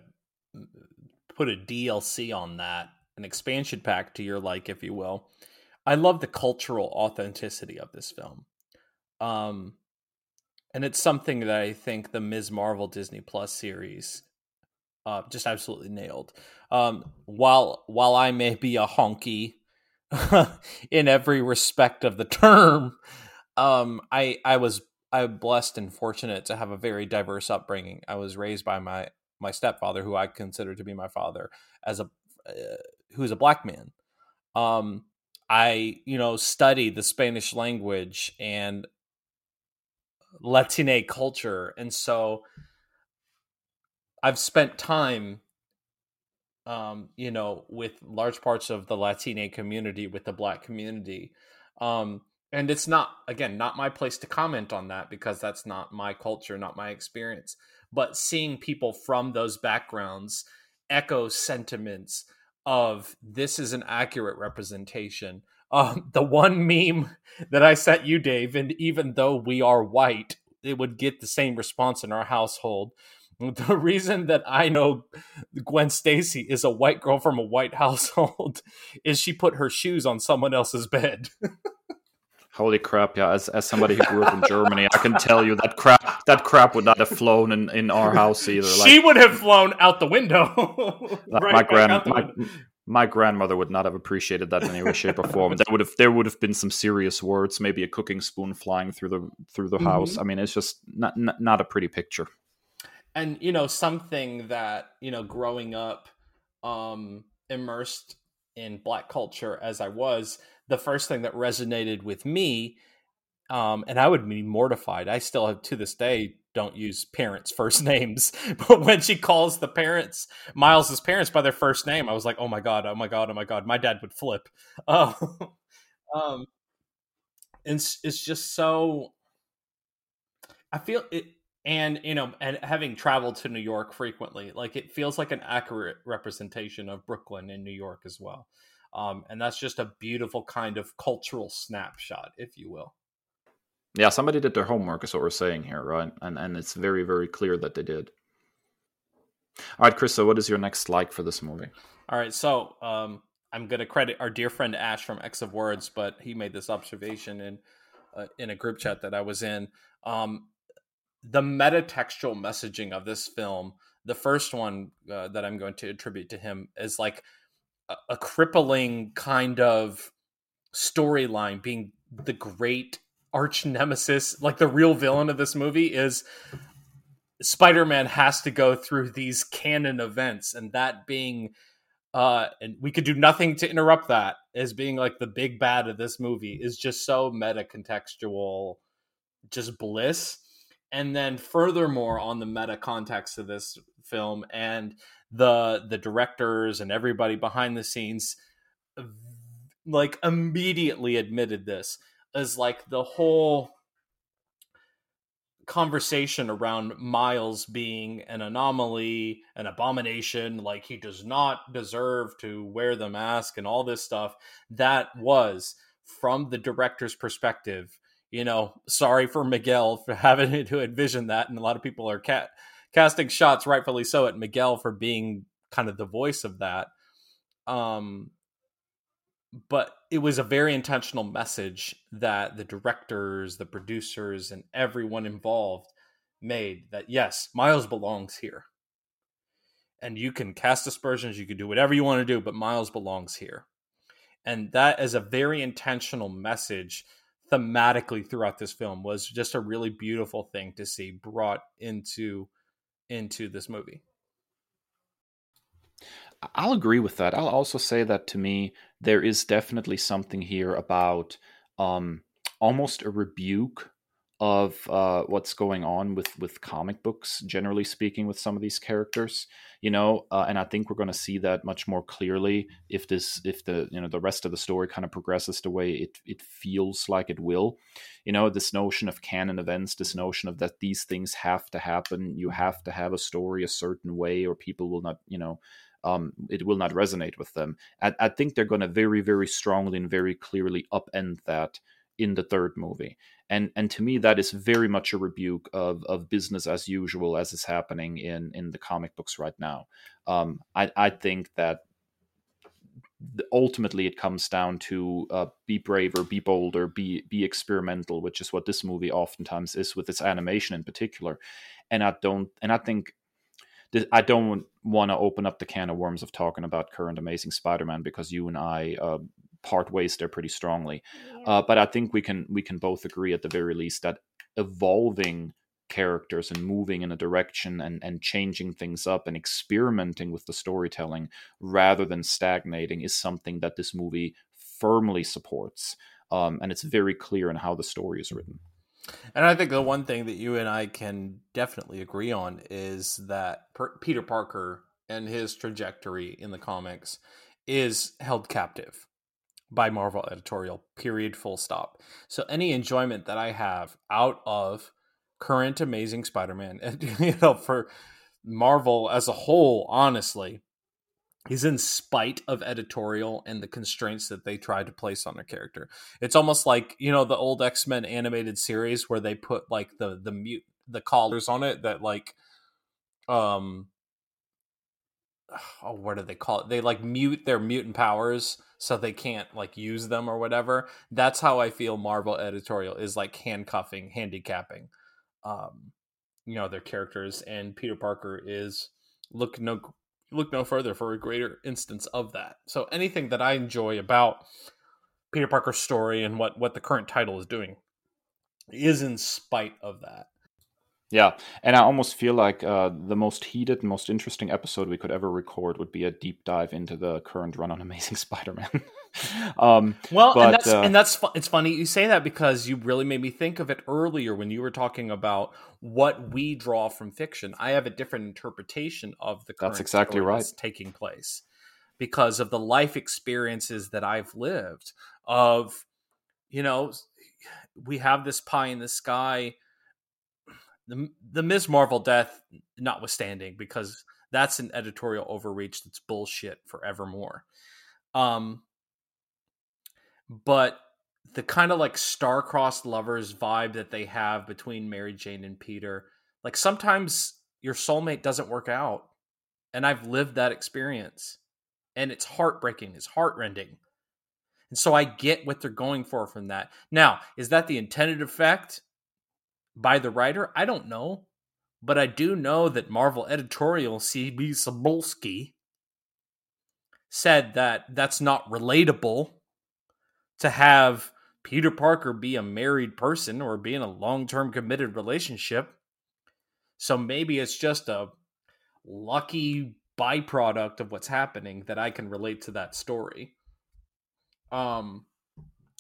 put a DLC on that, an expansion pack to your like, if you will. I love the cultural authenticity of this film. Um, and it's something that I think the Ms. Marvel Disney Plus series uh, just absolutely nailed. Um, while while I may be a honky in every respect of the term, um, I I was I blessed and fortunate to have a very diverse upbringing. I was raised by my my stepfather, who I consider to be my father, as a uh, who's a black man. Um, I you know studied the Spanish language and Latine culture. And so I've spent time um, you know, with large parts of the Latine community, with the black community. Um, and it's not again not my place to comment on that because that's not my culture, not my experience. But seeing people from those backgrounds echo sentiments of this is an accurate representation um, the one meme that I sent you, Dave, and even though we are white, it would get the same response in our household. The reason that I know Gwen Stacy is a white girl from a white household is she put her shoes on someone else's bed. Holy crap! Yeah, as, as somebody who grew up in Germany, I can tell you that crap that crap would not have flown in, in our house either. Like, she would have flown out the window. right my grand my, my grandmother would not have appreciated that in any way, shape, or form. There would have there would have been some serious words, maybe a cooking spoon flying through the through the mm-hmm. house. I mean, it's just not, not not a pretty picture. And you know, something that you know, growing up, um, immersed in black culture as I was, the first thing that resonated with me, um, and I would be mortified. I still have to this day don't use parents' first names. But when she calls the parents, Miles's parents by their first name, I was like, oh my god, oh my god, oh my god, my dad would flip. Uh, um, it's it's just so. I feel it, and you know, and having traveled to New York frequently, like it feels like an accurate representation of Brooklyn in New York as well. Um, and that's just a beautiful kind of cultural snapshot, if you will. Yeah, somebody did their homework, is what we're saying here, right? And and it's very very clear that they did. All right, Kris. So, what is your next like for this movie? All right, so um, I'm going to credit our dear friend Ash from X of Words, but he made this observation in uh, in a group chat that I was in. Um, the metatextual messaging of this film the first one uh, that I'm going to attribute to him is like a, a crippling kind of storyline being the great arch nemesis like the real villain of this movie is spider-man has to go through these canon events and that being uh and we could do nothing to interrupt that as being like the big bad of this movie is just so meta contextual just bliss. And then furthermore on the meta context of this film and the the directors and everybody behind the scenes like immediately admitted this as like the whole conversation around Miles being an anomaly, an abomination, like he does not deserve to wear the mask and all this stuff. That was from the director's perspective. You know, sorry for Miguel for having to envision that, and a lot of people are cat casting shots, rightfully so, at Miguel for being kind of the voice of that. Um, but it was a very intentional message that the directors, the producers, and everyone involved made that yes, Miles belongs here. And you can cast aspersions, you can do whatever you want to do, but Miles belongs here. And that is a very intentional message thematically throughout this film was just a really beautiful thing to see brought into into this movie. I'll agree with that. I'll also say that to me, there is definitely something here about um, almost a rebuke of uh, what's going on with with comic books, generally speaking, with some of these characters. You know, uh, and I think we're going to see that much more clearly if this if the you know the rest of the story kind of progresses the way it it feels like it will. You know, this notion of canon events, this notion of that these things have to happen. You have to have a story a certain way, or people will not you know um, it will not resonate with them. I, I think they're going to very, very strongly and very clearly upend that in the third movie. And and to me, that is very much a rebuke of of business as usual as is happening in in the comic books right now. Um, I I think that ultimately it comes down to uh, be braver, be bolder, be be experimental, which is what this movie oftentimes is with its animation in particular. And I don't, and I think I don't want to open up the can of worms of talking about current Amazing Spider-Man because you and I uh, part ways there pretty strongly. Yeah. Uh, but I think we can we can both agree at the very least that evolving characters and moving in a direction and, and changing things up and experimenting with the storytelling rather than stagnating is something that this movie firmly supports. Um, and it's very clear in how the story is written. And I think the one thing that you and I can definitely agree on is that per- Peter Parker and his trajectory in the comics is held captive by Marvel editorial, period, full stop. So any enjoyment that I have out of current Amazing Spider Man, you know, for Marvel as a whole, honestly, is in spite of editorial and the constraints that they tried to place on their character. It's almost like you know the old X Men animated series where they put like the the mute the collars on it that like um oh what do they call it? They like mute their mutant powers so they can't like use them or whatever. That's how I feel Marvel editorial is like handcuffing, handicapping um you know their characters and Peter Parker is look no look no further for a greater instance of that. So anything that I enjoy about Peter Parker's story and what what the current title is doing is in spite of that. Yeah, and I almost feel like uh, the most heated, most interesting episode we could ever record would be a deep dive into the current run on Amazing Spider-Man. um, well, but, and that's uh, and that's fu- it's funny you say that because you really made me think of it earlier when you were talking about what we draw from fiction. I have a different interpretation of the current that's exactly right that's taking place because of the life experiences that I've lived. Of you know, we have this pie in the sky the the Ms. Marvel death notwithstanding, because that's an editorial overreach that's bullshit forevermore. Um, but the kind of like star-crossed lovers vibe that they have between Mary Jane and Peter, like sometimes your soulmate doesn't work out, and I've lived that experience, and it's heartbreaking, it's heartrending. And so I get what they're going for from that. Now, is that the intended effect? By the writer? I don't know. but I do know that Marvel editorial CB Cebulski said that that's not relatable to have Peter Parker be a married person or be in a long term committed relationship. So maybe it's just a lucky byproduct of what's happening that I can relate to that story. Um,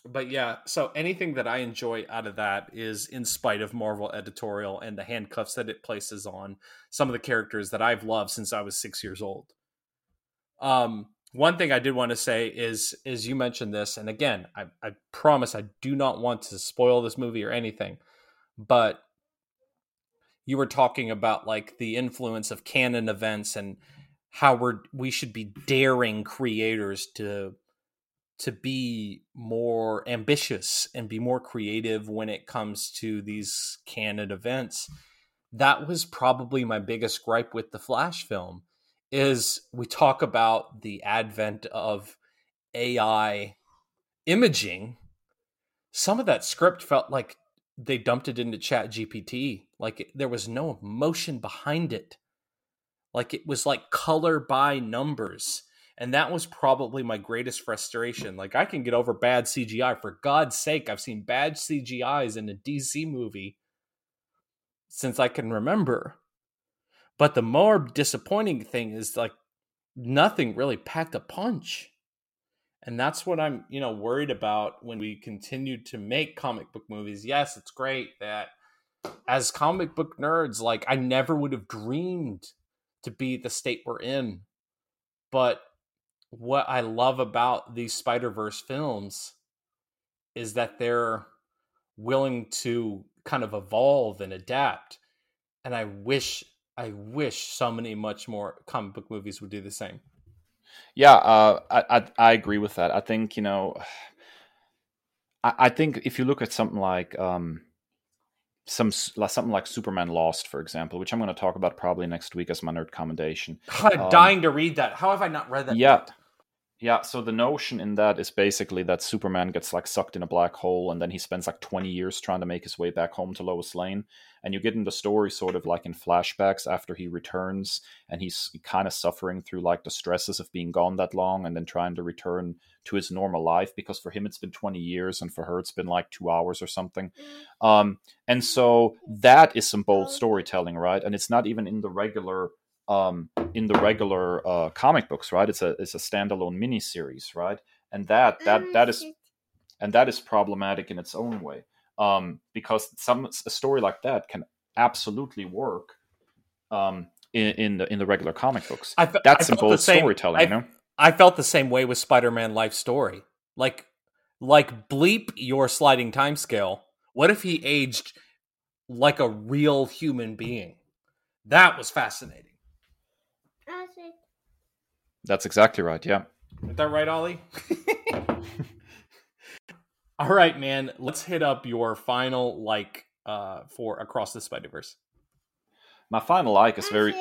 but yeah, so anything that I enjoy out of that is in spite of Marvel editorial and the handcuffs that it places on some of the characters that I've loved since I was six years old. Um, one thing I did want to say is is you mentioned this, and again, I, I promise I do not want to spoil this movie or anything, but you were talking about like the influence of canon events and how we're we should be daring creators to to be more ambitious and be more creative when it comes to these canon events. That was probably my biggest gripe with the Flash film is we talk about the advent of AI imaging. Some of that script felt like they dumped it into Chat GPT. Like there was no emotion behind it. Like it was like color by numbers. And that was probably my greatest frustration. Like I can get over bad CGI. For God's sake, I've seen bad CGIs in a DC movie since I can remember. But the more disappointing thing is like nothing really packed a punch. And that's what I'm, you know, worried about when we continue to make comic book movies. Yes, it's great that as comic book nerds, like I never would have dreamed to be the state we're in. But what I love about these Spider-Verse films is that they're willing to kind of evolve and adapt. And I wish I wish so many much more comic book movies would do the same. Yeah, uh, I, I, I agree with that. I think you know, I, I think if you look at something like um, some something like Superman Lost, for example, which I'm going to talk about probably next week as my nerd commendation. I'm um, dying to read that. How have I not read that? Yeah. Yet? Yeah, so the notion in that is basically that Superman gets like sucked in a black hole and then he spends like 20 years trying to make his way back home to Lois Lane. And you get in the story sort of like in flashbacks after he returns and he's kind of suffering through like the stresses of being gone that long and then trying to return to his normal life because for him it's been 20 years and for her it's been like two hours or something. Um, and so that is some bold storytelling, right? And it's not even in the regular um, in the regular uh, comic books, right? It's a it's a standalone miniseries, right? And that that oh, that is and that is problematic in its own way um, because some a story like that can absolutely work um, in, in the in the regular comic books. I fe- That's I some bold same, storytelling, I, you know. I felt the same way with Spider-Man Life Story. Like like bleep your sliding time scale. What if he aged like a real human being? That was fascinating. That's exactly right. Yeah. Is that right, Ollie? All right, man. Let's hit up your final like uh for Across the Spider Verse. My final like is very.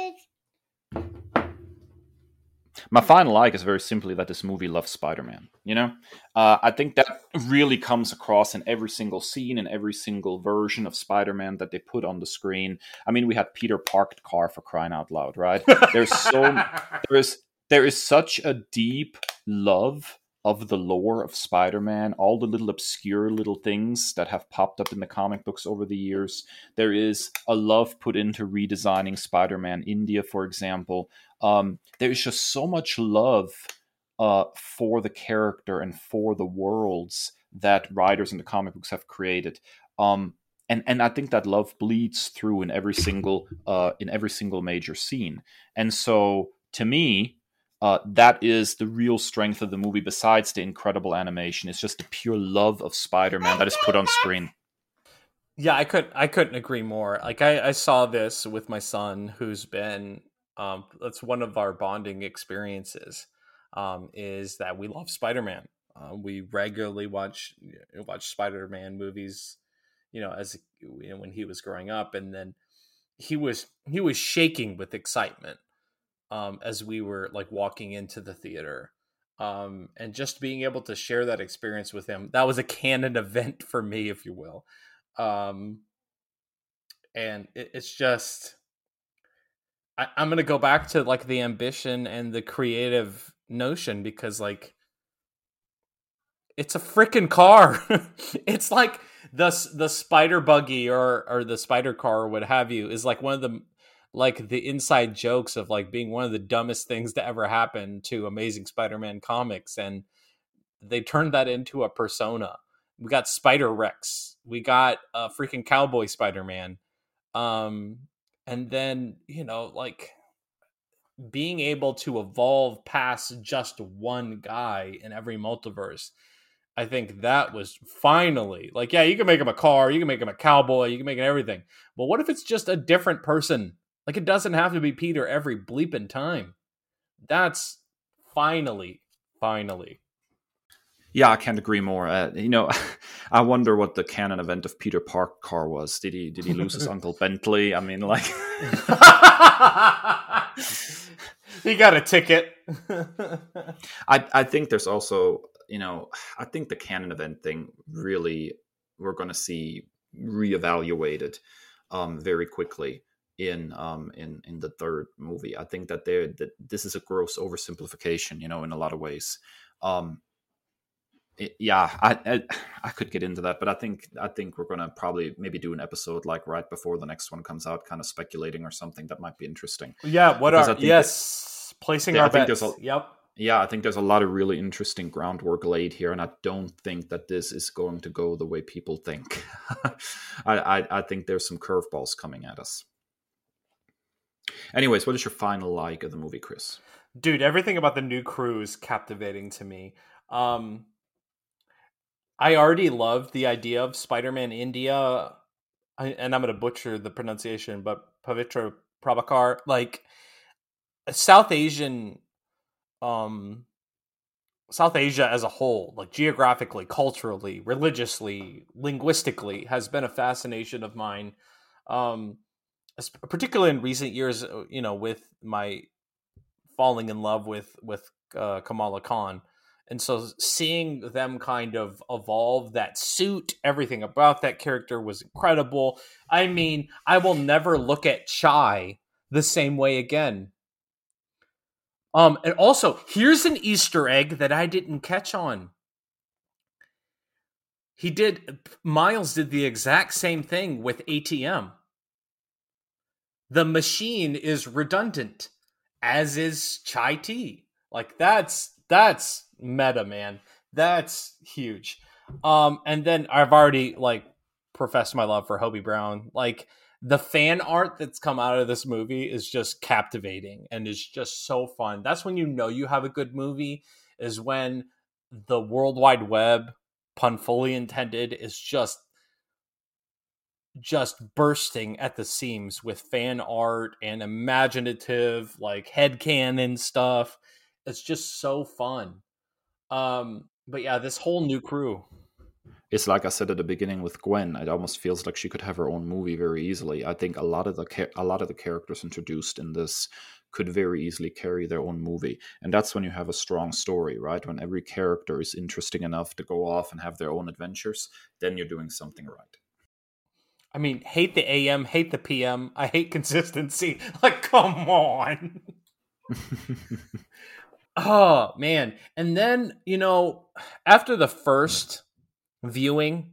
My final like is very simply that this movie loves Spider-Man. You know, uh, I think that really comes across in every single scene and every single version of Spider-Man that they put on the screen. I mean, we had Peter parked car for crying out loud, right? There's so there's there is such a deep love of the lore of Spider-Man, all the little obscure little things that have popped up in the comic books over the years. There is a love put into redesigning Spider-Man India, for example. Um, there is just so much love uh, for the character and for the worlds that writers in the comic books have created. Um, and and I think that love bleeds through in every single uh, in every single major scene. And so, to me, uh, that is the real strength of the movie. Besides the incredible animation, it's just the pure love of Spider-Man that is put on screen. Yeah, I could I couldn't agree more. Like I, I saw this with my son, who's been um, that's one of our bonding experiences. Um, is that we love Spider-Man. Uh, we regularly watch watch Spider-Man movies, you know, as you know, when he was growing up, and then he was he was shaking with excitement um, as we were like walking into the theater um, and just being able to share that experience with him that was a canon event for me if you will um, and it, it's just I, I'm gonna go back to like the ambition and the creative notion because like it's a freaking car. it's like the the spider buggy or or the spider car or what have you is like one of the like the inside jokes of like being one of the dumbest things to ever happen to Amazing Spider-Man comics and they turned that into a persona. We got Spider Rex. We got a freaking cowboy Spider-Man. Um and then, you know, like being able to evolve past just one guy in every multiverse I think that was finally like, yeah, you can make him a car, you can make him a cowboy, you can make him everything. But what if it's just a different person? Like, it doesn't have to be Peter every bleeping time. That's finally, finally. Yeah, I can't agree more. Uh, you know, I wonder what the canon event of Peter Park car was. Did he did he lose his uncle Bentley? I mean, like, he got a ticket. I I think there's also you know, I think the canon event thing really we're going to see reevaluated um, very quickly in um, in in the third movie. I think that there that this is a gross oversimplification, you know, in a lot of ways. Um, it, yeah, I, I, I could get into that, but I think I think we're gonna probably maybe do an episode like right before the next one comes out, kind of speculating or something that might be interesting. Yeah, what because are yes, placing our bets. A, yep yeah, I think there's a lot of really interesting groundwork laid here, and I don't think that this is going to go the way people think. I, I, I think there's some curveballs coming at us. Anyways, what is your final like of the movie, Kris? Dude, everything about the new crew is captivating to me. Um, I already loved the idea of Spider-Man India, and I'm going to butcher the pronunciation, but Pavitra Prabhakar, like South Asian um South Asia as a whole, like geographically, culturally, religiously, linguistically, has been a fascination of mine. Um, particularly in recent years, uh, you know, with my falling in love with with uh, Kamala Khan, and so seeing them kind of evolve that suit, everything about that character was incredible. I mean, I will never look at Chai the same way again um, and also, here's an Easter egg that I didn't catch on. He did, Miles did the exact same thing with ATM. The machine is redundant, as is chai tea. Like, that's, that's meta, man. That's huge. Um, and then I've already, like, professed my love for Hobie Brown. Like, the fan art that's come out of this movie is just captivating and is just so fun. That's when you know you have a good movie is when the World Wide Web, pun fully intended, is just just bursting at the seams with fan art and imaginative like headcanon stuff. It's just so fun. Um but yeah, this whole new crew it's like I said at the beginning with Gwen. It almost feels like she could have her own movie very easily. I think a lot of the a lot of the characters introduced in this could very easily carry their own movie, and that's when you have a strong story, right? When every character is interesting enough to go off and have their own adventures, then you're doing something right. I mean, hate the AM, hate the PM. I hate consistency. Like, come on. oh man! And then you know, after the first viewing,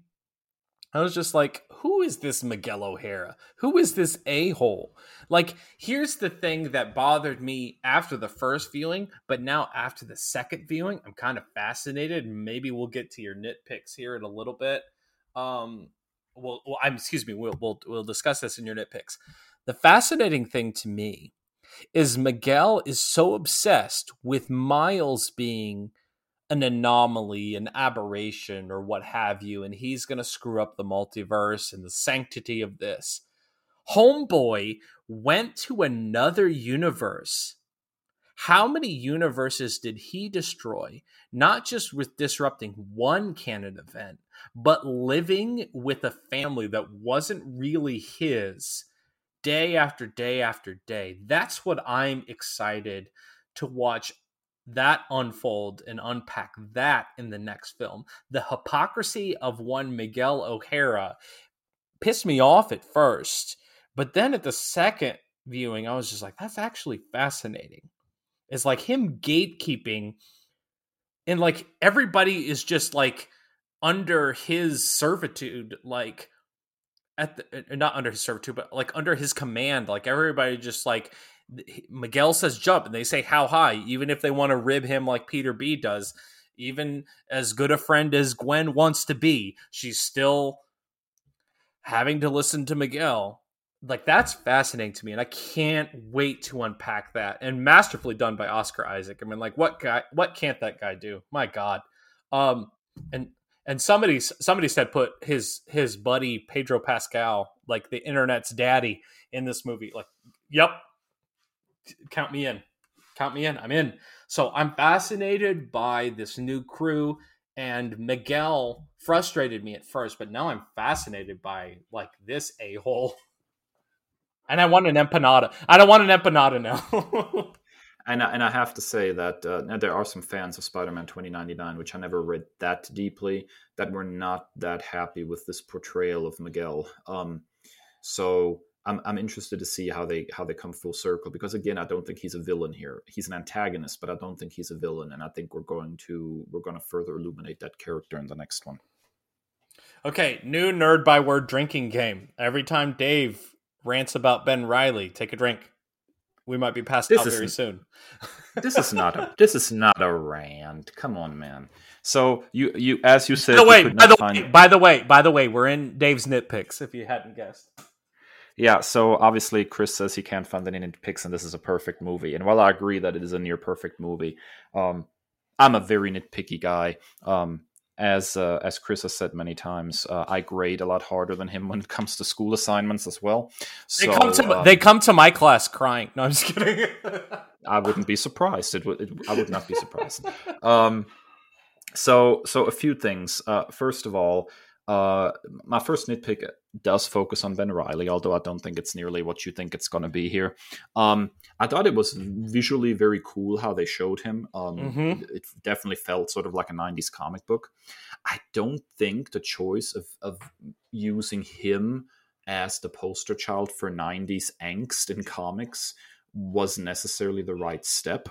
I was just like, who is this Miguel O'Hara? Who is this a hole? Like, here's the thing that bothered me after the first viewing, but now after the second viewing, I'm kind of fascinated. Maybe we'll get to your nitpicks here in a little bit. Um, well, well I'm excuse me. We'll we'll we'll discuss this in your nitpicks. The fascinating thing to me is Miguel is so obsessed with Miles being an anomaly, an aberration, or what have you, and he's going to screw up the multiverse and the sanctity of this. Homeboy went to another universe. How many universes did he destroy? Not just with disrupting one canon event, but living with a family that wasn't really his day after day after day. That's what I'm excited to watch that unfold and unpack that in the next film. The hypocrisy of one Miguel O'Hara pissed me off at first, but then at the second viewing, I was just like, that's actually fascinating. It's like him gatekeeping, and like everybody is just like under his servitude, like at the uh, not under his servitude, but like under his command. Like everybody just like Miguel says jump, and they say how high, even if they want to rib him like Peter B does. Even as good a friend as Gwen wants to be, she's still having to listen to Miguel like that's fascinating to me and i can't wait to unpack that and masterfully done by oscar isaac i mean like what guy what can't that guy do my god um and and somebody somebody said put his his buddy pedro pascal like the internet's daddy in this movie like yep count me in. Count me in. I'm in. So i'm fascinated by this new crew and miguel frustrated me at first but now i'm fascinated by like this a-hole. And I want an empanada. I don't want an empanada now. and I, and I have to say that uh, there are some fans of Spider-Man 2099, which I never read that deeply, that were not that happy with this portrayal of Miguel. Um, so I'm I'm interested to see how they how they come full circle because again, I don't think he's a villain here. He's an antagonist, but I don't think he's a villain, and I think we're going to we're going to further illuminate that character in the next one. Okay, new nerd by word drinking game. Every time Dave rants about Ben Reilly. Take a drink. We might be passed this out very soon. this is not a this is not a rant. Come on, man. So you you as you said. Oh wait, by the find... way, by the way, by the way, we're in Dave's nitpicks. If you hadn't guessed. Yeah, so obviously Kris says he can't find any nitpicks, and this is a perfect movie. And while I agree that it is a near perfect movie, um, I'm a very nitpicky guy. Um, as uh, as Kris has said many times, uh, I grade a lot harder than him when it comes to school assignments as well. So, they come to um, they come to my class crying. No, I'm just kidding. I wouldn't be surprised. It would. It, I would not be surprised. Um, so so a few things. Uh, first of all, uh, my first nitpick does focus on Ben Reilly, although I don't think it's nearly what you think it's going to be here. Um, I thought it was visually very cool how they showed him. Um, mm-hmm. It definitely felt sort of like a 90s comic book. I don't think the choice of, of using him as the poster child for 90s angst in comics was necessarily the right step.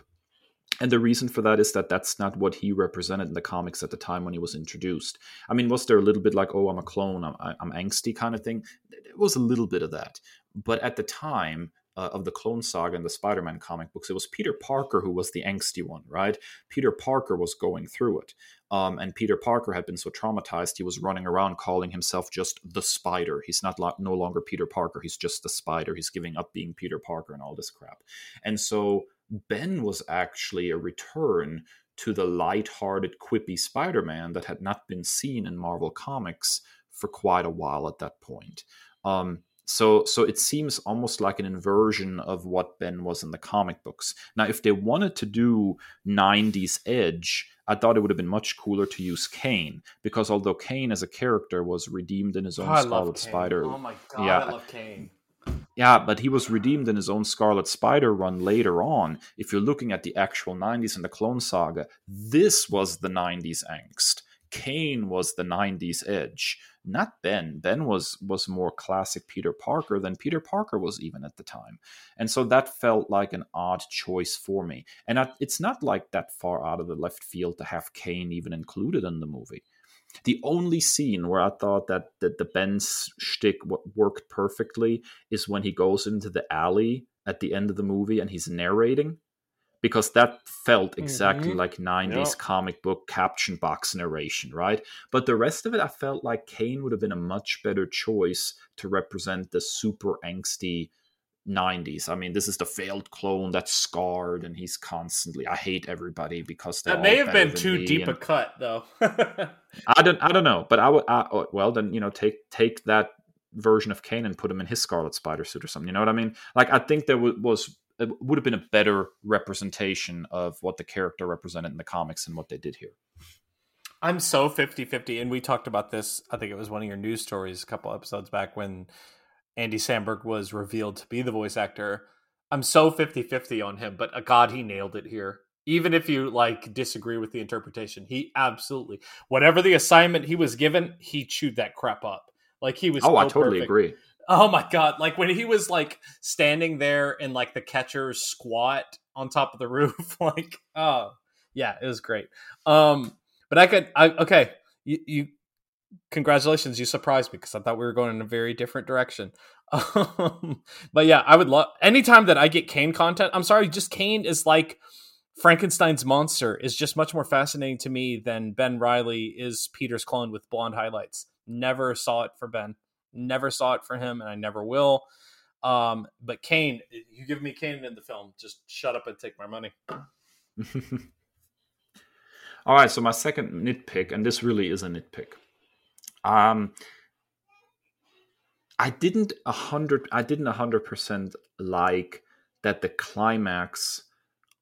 And the reason for that is that that's not what he represented in the comics at the time when he was introduced. I mean, was there a little bit like, oh, I'm a clone, I'm, I'm angsty kind of thing? There was a little bit of that. But at the time, uh, of the Clone Saga and the Spider Man comic books, it was Peter Parker who was the angsty one, right? Peter Parker was going through it. Um, and Peter Parker had been so traumatized, he was running around calling himself just the Spider. He's not lo- no longer Peter Parker, he's just the Spider. He's giving up being Peter Parker and all this crap. And so Ben was actually a return to the light-hearted, quippy Spider-Man that had not been seen in Marvel Comics for quite a while at that point. Um, so, so it seems almost like an inversion of what Ben was in the comic books. Now, if they wanted to do '90s Edge, I thought it would have been much cooler to use Kaine because although Kaine as a character was redeemed in his own oh, Scarlet Spider, oh my god, yeah, I love Kaine. Yeah, but he was redeemed in his own Scarlet Spider run later on. If you're looking at the actual 90s and the Clone Saga, this was the 90s angst. Kaine was the 90s edge, not Ben. Ben was was more classic Peter Parker than Peter Parker was even at the time. And so that felt like an odd choice for me. And I, it's not like that far out of the left field to have Kaine even included in the movie. The only scene where I thought that the, the Ben's shtick worked perfectly is when he goes into the alley at the end of the movie and he's narrating, because that felt exactly mm-hmm. like 90s yep. comic book caption box narration, right? But the rest of it, I felt like Kaine would have been a much better choice to represent the super angsty 90s. I mean, this is the failed clone that's scarred, and he's constantly. I hate everybody because that may have been too deep and, a cut, though. I don't. I don't know, but I would. I, oh, well, then you know, take take that version of Kaine and put him in his Scarlet Spider suit or something. You know what I mean? Like, I think there was it would have been a better representation of what the character represented in the comics and what they did here. I'm so 50 50. And we talked about this, I think it was one of your news stories a couple episodes back when Andy Samberg was revealed to be the voice actor. I'm so 50 50 on him, but uh, God, he nailed it here. Even if you like disagree with the interpretation, he absolutely, whatever the assignment he was given, he chewed that crap up. Like he was. Oh, so I totally perfect. agree. Oh my god! Like when he was like standing there in like the catcher's squat on top of the roof, like oh yeah, it was great. Um, but I could, I okay, you, you congratulations, you surprised me because I thought we were going in a very different direction. Um, but yeah, I would love anytime that I get Kaine content. I'm sorry, just Kaine is like Frankenstein's monster is just much more fascinating to me than Ben Reilly is Peter's clone with blonde highlights. Never saw it for Ben. Never saw it for him, and I never will. Um, but Kaine, you give me Kaine in the film, just shut up and take my money. All right, so my second nitpick, and this really is a nitpick. Um, I didn't a hundred. I didn't a hundred percent like that. The climax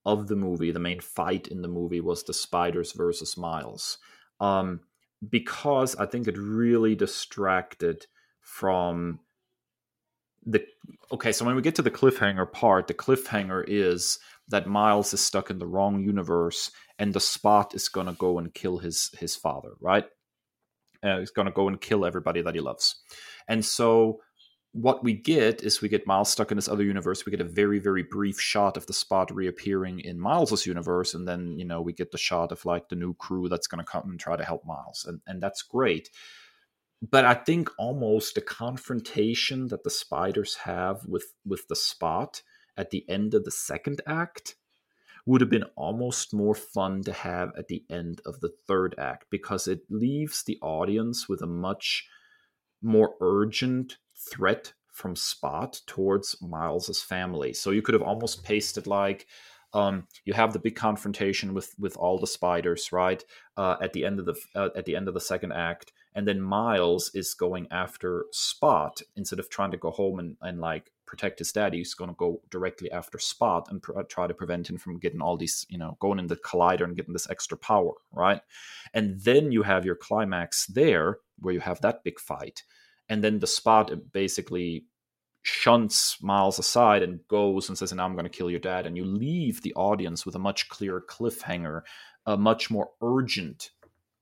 of the movie, the main fight in the movie, was the spiders versus Miles, um, because I think it really distracted from the. Okay, so when we get to the cliffhanger part, the cliffhanger is that Miles is stuck in the wrong universe, and the Spot is gonna go and kill his his father, right? Uh, he's gonna go and kill everybody that he loves. And so what we get is we get Miles stuck in this other universe. We get a very, very brief shot of the spot reappearing in Miles's universe, and then you know we get the shot of like the new crew that's going to come and try to help Miles, and and that's great. But I think almost the confrontation that the spiders have with with the spot at the end of the second act would have been almost more fun to have at the end of the third act because it leaves the audience with a much more urgent threat from Spot towards Miles's family. So you could have almost pasted like um, you have the big confrontation with with all the spiders, right? Uh, at the end of the uh, at the end of the second act, and then Miles is going after Spot instead of trying to go home and, and like protect his dad. He's going to go directly after Spot and pr- try to prevent him from getting all these, you know, going in the collider and getting this extra power, right? And then you have your climax there where you have that big fight and then the spot basically shunts Miles aside and goes and says, "Now I'm going to kill your dad," and you leave the audience with a much clearer cliffhanger, a much more urgent,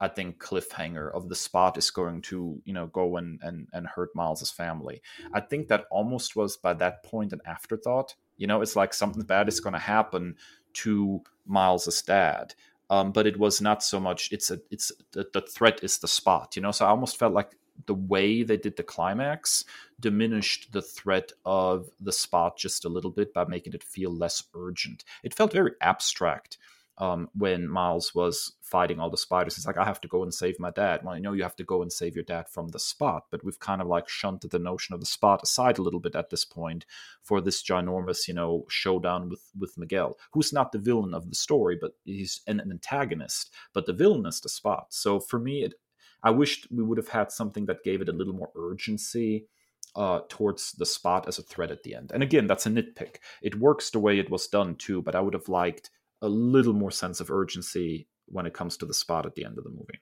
I think, cliffhanger of the spot is going to you know go and and and hurt Miles's family. I think that almost was by that point an afterthought. You know, it's like something bad is going to happen to Miles's dad. Um, but it was not so much. It's a. It's the, the threat is the spot. You know, so I almost felt like the way they did the climax diminished the threat of the spot just a little bit by making it feel less urgent. It felt very abstract um, when Miles was fighting all the spiders. It's like, I have to go and save my dad. Well, I know you have to go and save your dad from the spot, but we've kind of like shunted the notion of the spot aside a little bit at this point for this ginormous, you know, showdown with, with Miguel, who's not the villain of the story, but he's an, an antagonist, but the villain is the spot. So for me, it I wished we would have had something that gave it a little more urgency uh, towards the spot as a threat at the end. And again, that's a nitpick. It works the way it was done too, but I would have liked a little more sense of urgency when it comes to the spot at the end of the movie.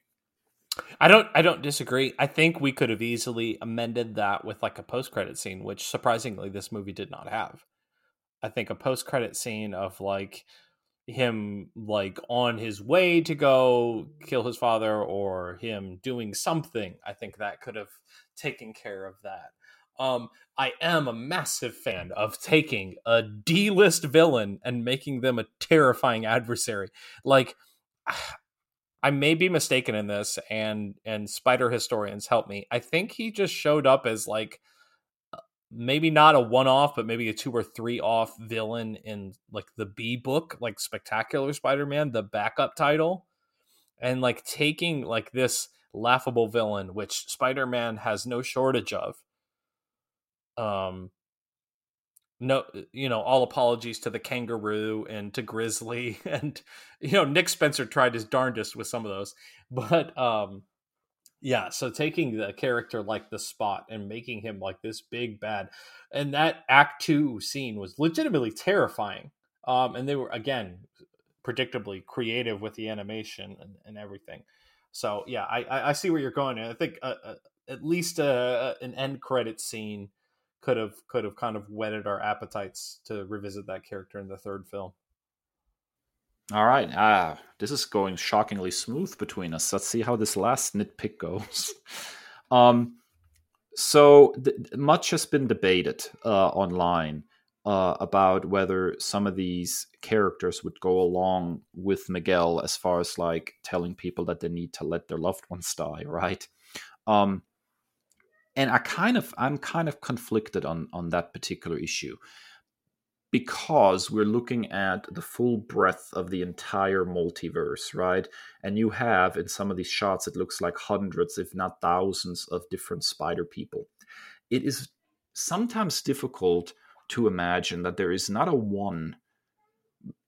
I don't I don't disagree. I think we could have easily amended that with like a post credit scene, which surprisingly this movie did not have. I think a post credit scene of like him like on his way to go kill his father or him doing something i think that could have taken care of that um i am a massive fan of taking a d-list villain and making them a terrifying adversary like i may be mistaken in this and and spider historians help me i think he just showed up as like maybe not a one off, but maybe a two or three off villain in like the B book, like Spectacular Spider Man, the backup title, and like taking like this laughable villain, which Spider Man has no shortage of. Um, no, you know, all apologies to the kangaroo and to Grizzly, and you know, Nick Spencer tried his darndest with some of those, but um, yeah so taking the character like the spot and making him like this big bad and that act two scene was legitimately terrifying um and they were again predictably creative with the animation and, and everything. So yeah i i see where you're going i think uh, uh, at least uh, an end credit scene could have could have kind of whetted our appetites to revisit that character in the third film all right. Ah, this is going shockingly smooth between us. Let's see how this last nitpick goes. um, So th- much has been debated uh, online uh, about whether some of these characters would go along with Miguel as far as like telling people that they need to let their loved ones die, right? Um, and I kind of I'm kind of conflicted on on that particular issue because we're looking at the full breadth of the entire multiverse, right? And you have in some of these shots, it looks like hundreds, if not thousands, of different spider people. It is sometimes difficult to imagine that there is not a one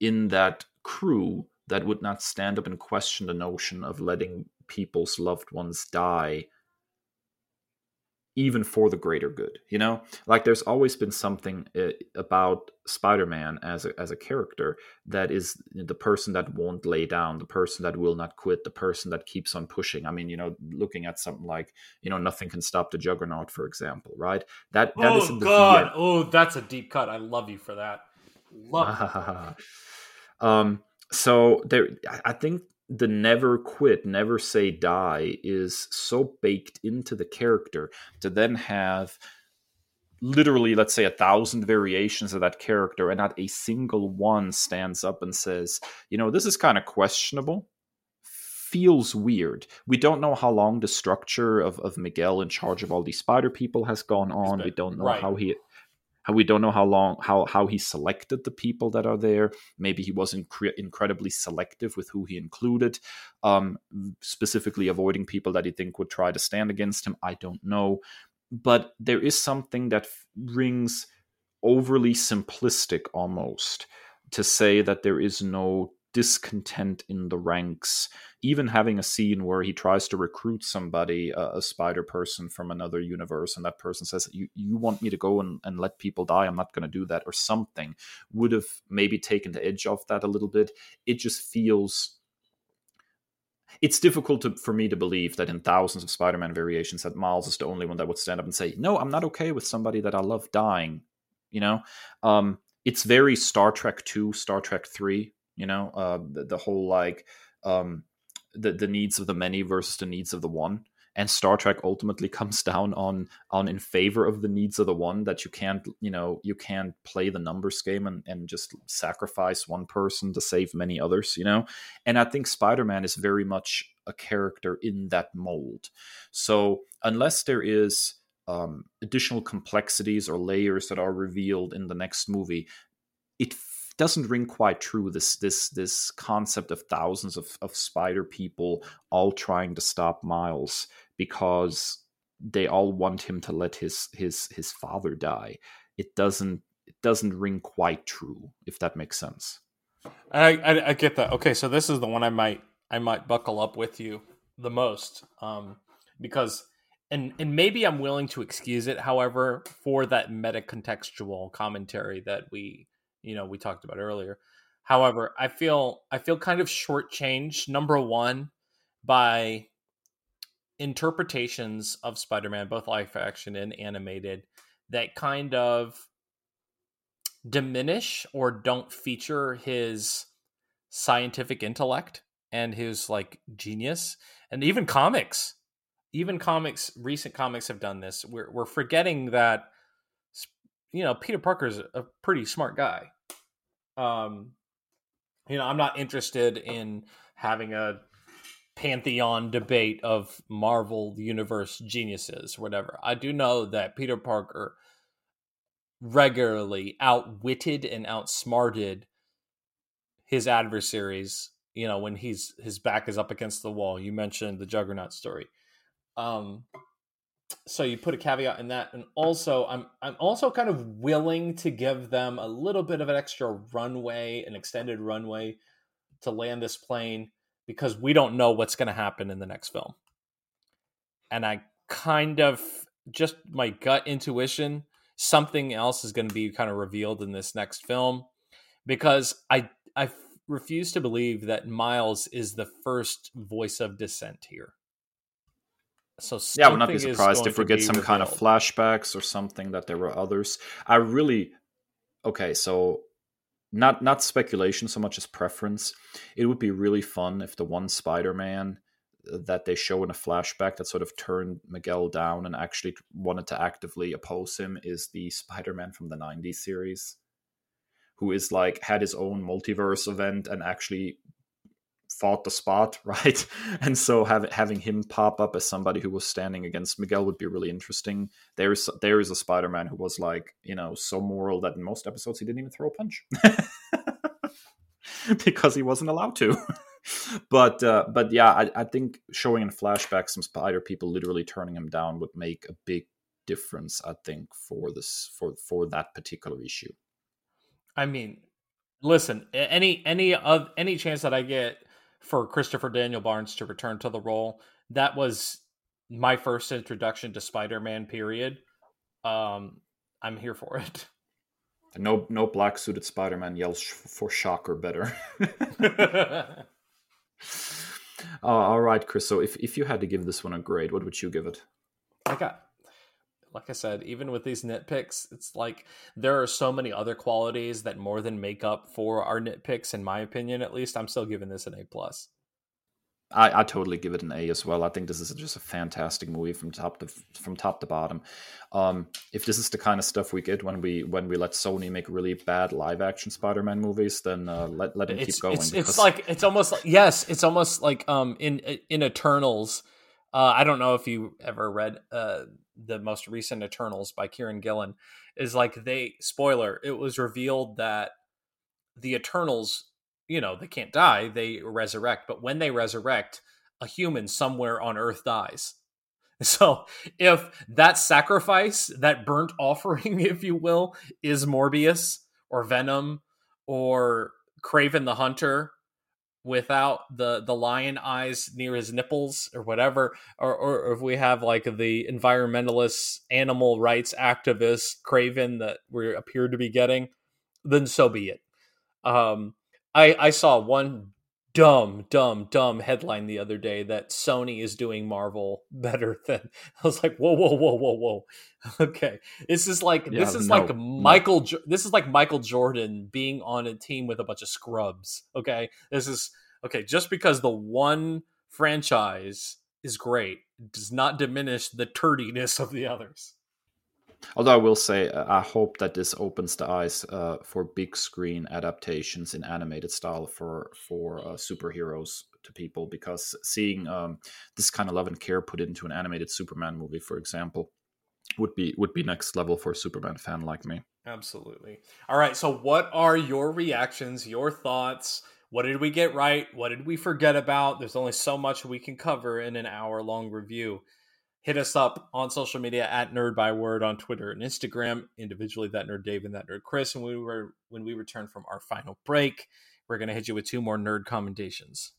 in that crew that would not stand up and question the notion of letting people's loved ones die even for the greater good you know? Like there's always been something uh, about spider-man as a, as a character that is the person that won't lay down the person that will not quit the person that keeps on pushing. I mean you know looking at something like you know nothing can stop the juggernaut for example right? That that oh, is in the god! oh that's a deep cut. I love you for that. Love um so there i think the never quit, never say die is so baked into the character to then have literally, let's say, a thousand variations of that character, and not a single one stands up and says, you know, this is kind of questionable. Feels weird. We don't know how long the structure of, of Miguel in charge of all these spider people has gone on. We don't know right. how he how we don't know how long how how he selected the people that are there. Maybe he was incre- incredibly selective with who he included um, specifically avoiding people that he think would try to stand against him. I don't know. But there is something that rings overly simplistic almost to say that there is no discontent in the ranks. Even having a scene where he tries to recruit somebody, uh, a spider person from another universe, and that person says, You, you want me to go and, and let people die? I'm not going to do that, or something, would have maybe taken the edge off that a little bit. It just feels. It's difficult to, for me to believe that in thousands of Spider Man variations, that Miles is the only one that would stand up and say, No, I'm not okay with somebody that I love dying. You know? Um, it's very Star Trek 2, Star Trek 3 you know uh, the, the whole like um, the the needs of the many versus the needs of the one. And star trek ultimately comes down on on in favor of the needs of the one that you can't you know you can't play the numbers game and, and just sacrifice one person to save many others you know? And i think spider-man is very much a character in that mold. So unless there is um, additional complexities or layers that are revealed in the next movie it doesn't ring quite true. This this this concept of thousands of, of spider people all trying to stop Miles because they all want him to let his his his father die. It doesn't it doesn't ring quite true, if that makes sense. I, I, I get that. Okay, so this is the one I might I might buckle up with you the most, um, because and and maybe I'm willing to excuse it. However, for that meta contextual commentary that we you know we talked about earlier. However, I feel I feel kind of shortchanged. Number one, by interpretations of Spider-Man, both live action and animated, that kind of diminish or don't feature his scientific intellect and his like genius and even comics even comics recent comics have done this we're, we're forgetting that you know peter parker's a pretty smart guy um, you know, I'm not interested in having a pantheon debate of Marvel universe geniuses, whatever. I do know that Peter Parker regularly outwitted and outsmarted his adversaries you know when he's his back is up against the wall you mentioned the juggernaut story um so you put a caveat in that and also i'm i'm also kind of willing to give them a little bit of an extra runway an extended runway to land this plane because we don't know what's going to happen in the next film. And i kind of just my gut intuition something else is going to be kind of revealed in this next film because i i refuse to believe that miles is the first voice of dissent here so yeah, I would not be surprised if we get some revealed. kind of flashbacks or something that there were others. I really okay, so not not speculation so much as preference. It would be really fun if the one Spider-Man uh, that they show in a flashback that sort of turned Miguel down and actually wanted to actively oppose him is the Spider-Man from the 90s series who is like had his own multiverse event and actually fought the spot, right? And so have, having him pop up as somebody who was standing against Miguel would be really interesting. There is there is a Spider-Man who was like, you know, so moral that in most episodes he didn't even throw a punch. because he wasn't allowed to. but uh, but yeah, I, I think showing in flashback some spider people literally turning him down would make a big difference. I think for this for for that particular issue. I mean, listen, any any of any chance that I get for Christopher Daniel Barnes to return to the role, that was my first introduction to Spider-Man. Period. Um, I'm here for it. No, no black suited Spider Man yells for shock or better. uh, all right, Kris. So if if you had to give this one a grade, what would you give it? I got, like I said, even with these nitpicks, it's like there are so many other qualities that more than make up for our nitpicks. In my opinion, at least, I'm still giving this an A plus. I, I totally give it an A as well. I think this is just a fantastic movie from top to from top to bottom. Um, if this is the kind of stuff we get when we when we let Sony make really bad live action Spider Man movies, then uh, let let it keep going. It's, because... it's, like it's almost like yes, it's almost like um in in Eternals. Uh, I don't know if you ever read uh, the most recent Eternals by Kieron Gillen. Is like they spoiler. It was revealed that the Eternals you know, they can't die, they resurrect. But when they resurrect, a human somewhere on Earth dies. So if that sacrifice, that burnt offering, if you will, is Morbius or Venom or Kraven the Hunter without the the lion eyes near his nipples or whatever or, or if we have like the environmentalist animal rights activist Kraven that we appear to be getting then so be it. Um I, I saw one dumb, dumb, dumb headline the other day that Sony is doing Marvel better than. I was like, whoa, whoa, whoa, whoa, whoa. Okay, this is like yeah, this is no, like Michael. No. This is like Michael Jordan being on a team with a bunch of scrubs. Okay, this is okay. Just because the one franchise is great does not diminish the turdiness of the others. Although I will say, uh, I hope that this opens the eyes uh, for big screen adaptations in animated style for for uh, superheroes to people, because seeing um, this kind of love and care put into an animated Superman movie, for example, would be would be next level for a Superman fan like me. Absolutely. All right. So, what are your reactions? Your thoughts? What did we get right? What did we forget about? There's only so much we can cover in an hour long review hit us up on social media at Nerd by Word on Twitter and Instagram, individually that Nerd Dave and that Nerd Kris. And we were when we return from our final break, we're gonna hit you with two more nerd commendations.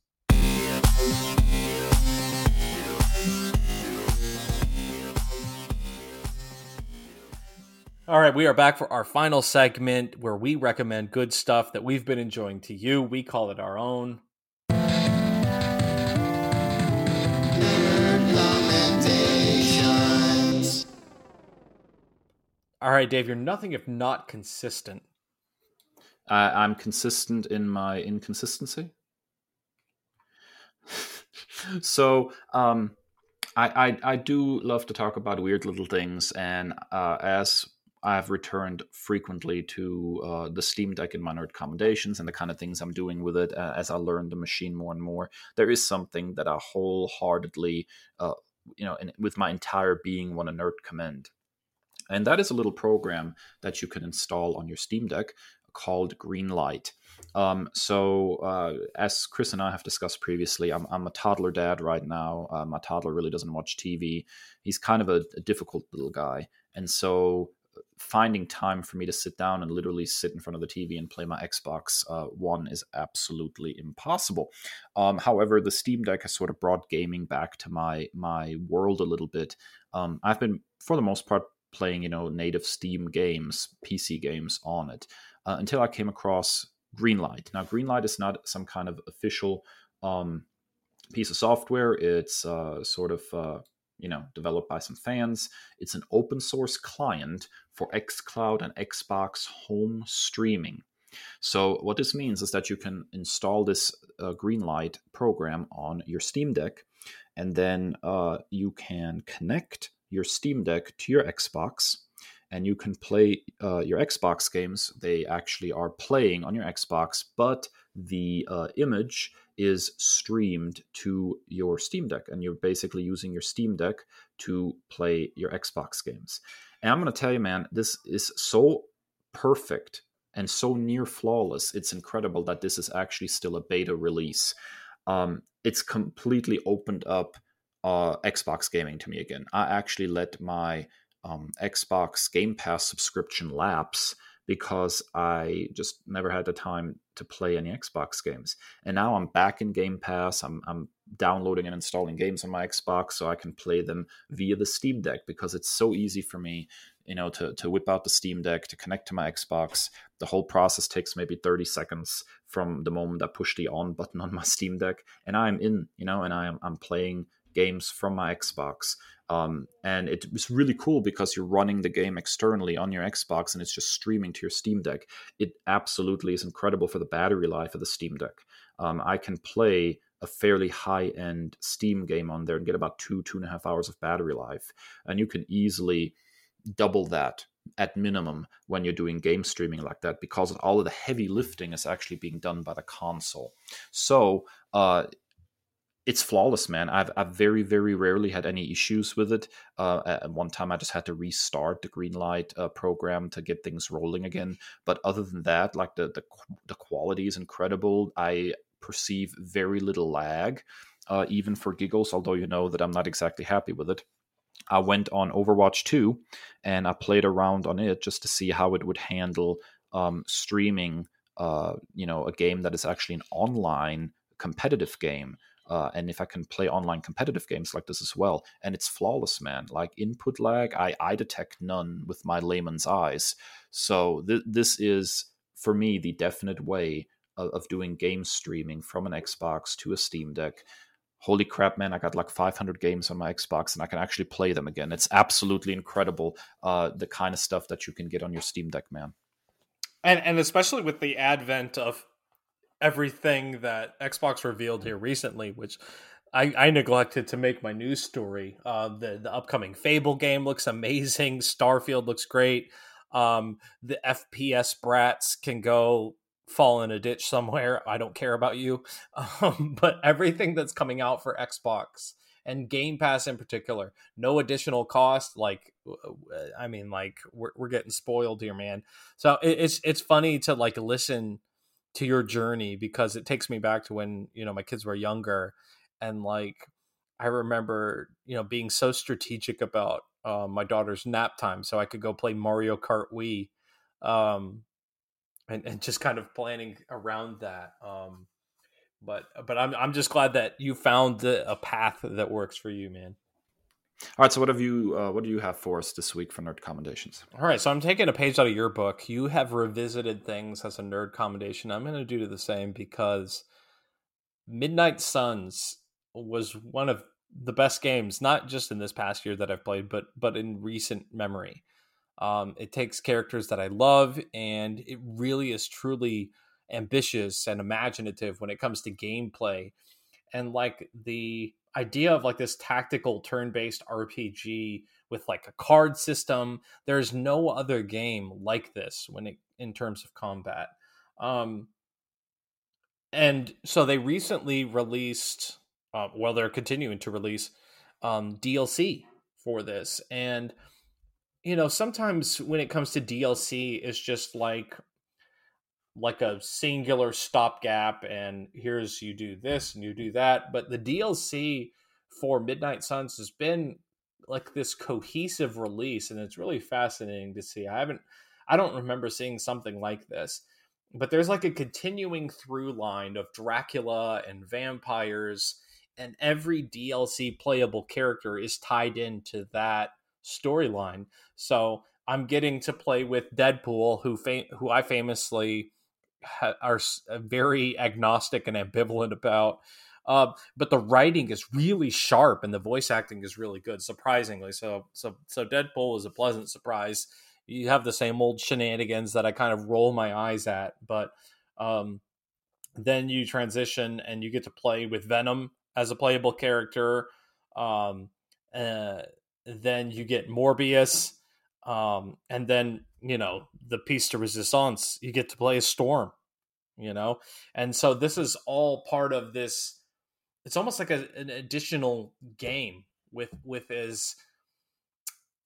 All right, we are back for our final segment where we recommend good stuff that we've been enjoying to you. We call it our own. All right, Dave, you're nothing if not consistent. Uh, I'm consistent in my inconsistency. so, um, I, I, I do love to talk about weird little things, and uh, as I've returned frequently to uh, the Steam Deck in my nerd commendations and the kind of things I'm doing with it uh, as I learn the machine more and more. There is something that I wholeheartedly, uh, you know, in, with my entire being, want to nerd commend. And that is a little program that you can install on your Steam Deck called Greenlight. Um, so, uh, as Kris and I have discussed previously, I'm, I'm a toddler dad right now. Uh, my toddler really doesn't watch TV. He's kind of a, a difficult little guy. And so, finding time for me to sit down and literally sit in front of the TV and play my Xbox uh, One is absolutely impossible. Um, however, the Steam Deck has sort of brought gaming back to my my world a little bit. Um, I've been, for the most part, playing you know native Steam games, PC games on it uh, until I came across Greenlight. Now, Greenlight is not some kind of official um, piece of software. It's uh, sort of uh, you know developed by some fans. It's an open source client for xCloud and Xbox home streaming. So what this means is that you can install this uh, Greenlight program on your Steam Deck, and then uh, you can connect your Steam Deck to your Xbox, and you can play uh, your Xbox games. They actually are playing on your Xbox, but the uh, image is streamed to your Steam Deck, and you're basically using your Steam Deck to play your Xbox games. And I'm going to tell you, man, this is so perfect and so near flawless. It's incredible that this is actually still a beta release. Um, it's completely opened up uh, Xbox gaming to me again. I actually let my um, Xbox Game Pass subscription lapse because I just never had the time to play any Xbox games. And now I'm back in Game Pass. I'm, I'm downloading and installing games on my Xbox so I can play them via the Steam Deck because it's so easy for me, you know, to, to whip out the Steam Deck, to connect to my Xbox. The whole process takes maybe 30 seconds from the moment I push the on button on my Steam Deck and I'm in, you know, and I'm, I'm playing games from my Xbox. Um, and it was really cool because you're running the game externally on your Xbox and it's just streaming to your Steam Deck. It absolutely is incredible for the battery life of the Steam Deck. Um, I can play a fairly high end Steam game on there and get about two, two and a half hours of battery life. And you can easily double that at minimum when you're doing game streaming like that because all of the heavy lifting is actually being done by the console. So, uh, it's flawless, man. I've, I've very, very rarely had any issues with it. Uh, at one time, I just had to restart the Greenlight uh, program to get things rolling again. But other than that, like the, the, the quality is incredible. I perceive very little lag, uh, even for giggles, although you know that I'm not exactly happy with it. I went on Overwatch 2 and I played around on it just to see how it would handle um, streaming, uh, you know, a game that is actually an online competitive game uh, and if I can play online competitive games like this as well, and it's flawless, man. Like input lag, I I detect none with my layman's eyes. So th- this is for me the definite way of, of doing game streaming from an Xbox to a Steam Deck. Holy crap, man! I got like 500 games on my Xbox, and I can actually play them again. It's absolutely incredible, uh, the kind of stuff that you can get on your Steam Deck, man. And and especially with the advent of everything that Xbox revealed here recently, which I, I neglected to make my news story. Uh, the the upcoming Fable game looks amazing. Starfield looks great. Um, the FPS brats can go fall in a ditch somewhere. I don't care about you. Um, but everything that's coming out for Xbox and Game Pass in particular, no additional cost. Like, I mean, like we're we're getting spoiled here, man. So it, it's it's funny to like listen to your journey because it takes me back to when you know my kids were younger and like i remember you know being so strategic about uh, my daughter's nap time so i could go play mario kart wii um, and, and just kind of planning around that um, but but i'm i'm just glad that you found a path that works for you man all right, so what have you uh, what do you have for us this week for nerd commendations? All right, so I'm taking a page out of your book. You have revisited things as a nerd commendation. I'm going to do the same because Midnight Suns was one of the best games, not just in this past year that I've played, but but in recent memory. Um, it takes characters that I love, and it really is truly ambitious and imaginative when it comes to gameplay. And like the idea of like this tactical turn-based RPG with like a card system. There's no other game like this when it in terms of combat. Um, and so they recently released, uh, well, they're continuing to release um, DLC for this, and you know sometimes when it comes to DLC, it's just like like a singular stopgap and here's you do this and you do that. But the dlc for midnight suns has been like this cohesive release and it's really fascinating to see. I haven't i don't remember seeing something like this but there's like a continuing through line of dracula and vampires and every dlc playable character is tied into that storyline. So i'm getting to play with deadpool who fam- who i famously are uh, very agnostic and ambivalent about. Uh, but the writing is really sharp and the voice acting is really good, surprisingly. So, so, so Deadpool is a pleasant surprise you have the same old shenanigans that I kind of roll my eyes at, but um, then you transition and you get to play with Venom as a playable character. Um, uh, then you get Morbius, um, and then you know the piece de resistance. You get to play a Storm, you know, and so this is all part of this. It's almost like a, an additional game with with as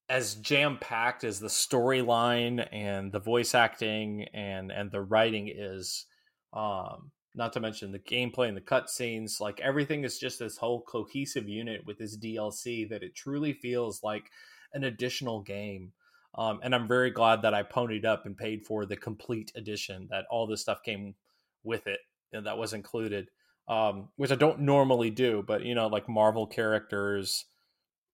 as jam packed as the storyline and the voice acting and and the writing is. Um, not to mention the gameplay and the cutscenes. Like everything is just this whole cohesive unit with this DLC that it truly feels like an additional game. Um, and I'm very glad that I ponied up and paid for the complete edition. That all this stuff came with it and that was included, um, which I don't normally do. But you know, like Marvel characters,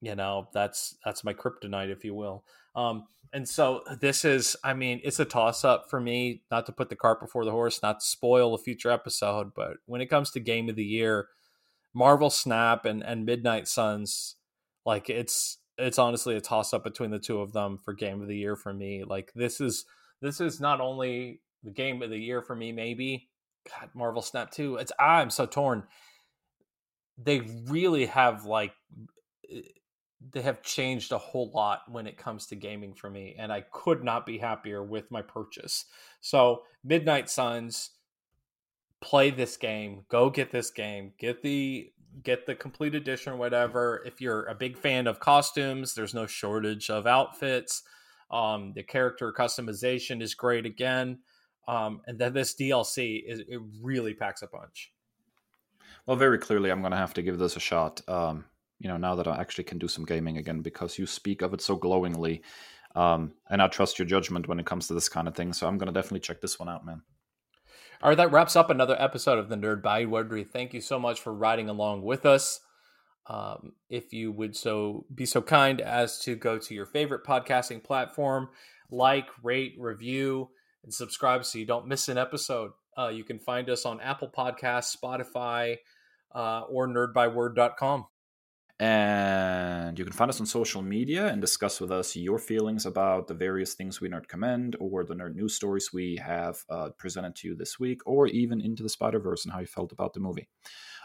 you know, that's that's my kryptonite, if you will. Um, and so this is, I mean, it's a toss up for me, not to put the cart before the horse, not to spoil a future episode, but when it comes to game of the year, Marvel Snap and, and Midnight Suns, like it's it's honestly a toss up between the two of them for game of the year for me. Like this is this is not only the game of the year for me, maybe. God, Marvel Snap too. It's I'm so torn. They really have like they have changed a whole lot when it comes to gaming for me and i could not be happier with my purchase so midnight suns play this game go get this game get the get the complete edition or whatever if you're a big fan of costumes there's no shortage of outfits um, the character customization is great again um, and then this dlc is it really packs a punch well very clearly i'm going to have to give this a shot um, you know now that I actually can do some gaming again because you speak of it so glowingly, um, and I trust your judgment when it comes to this kind of thing. So I'm gonna definitely check this one out, man. All right, that wraps up another episode of the Nerd By Byword. Thank you so much for riding along with us. Um, if you would so be so kind as to go to your favorite podcasting platform, like, rate, review, and subscribe so you don't miss an episode. Uh, you can find us on Apple Podcasts, Spotify, uh, or nerdbyword.com. And you can find us on social media and discuss with us your feelings about the various things we nerd commend or the nerd news stories we have uh, presented to you this week, or even into the Spider Verse and how you felt about the movie.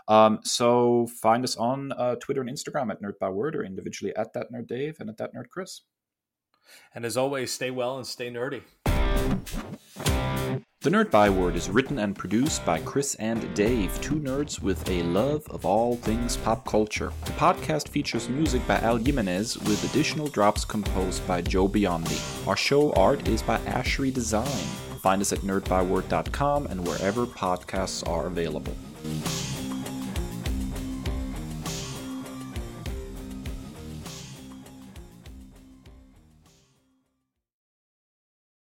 Um, so find us on uh, Twitter and Instagram at Nerd by Word or individually at that Nerd Dave and at that Nerd Kris. And as always, stay well and stay nerdy. The Nerd Byword is written and produced by Kris and Dave, two nerds with a love of all things pop culture. The podcast features music by Al Jimenez with additional drops composed by Joe Biondi. Our show art is by Ashery Design. Find us at nerdbyword.com and wherever podcasts are available.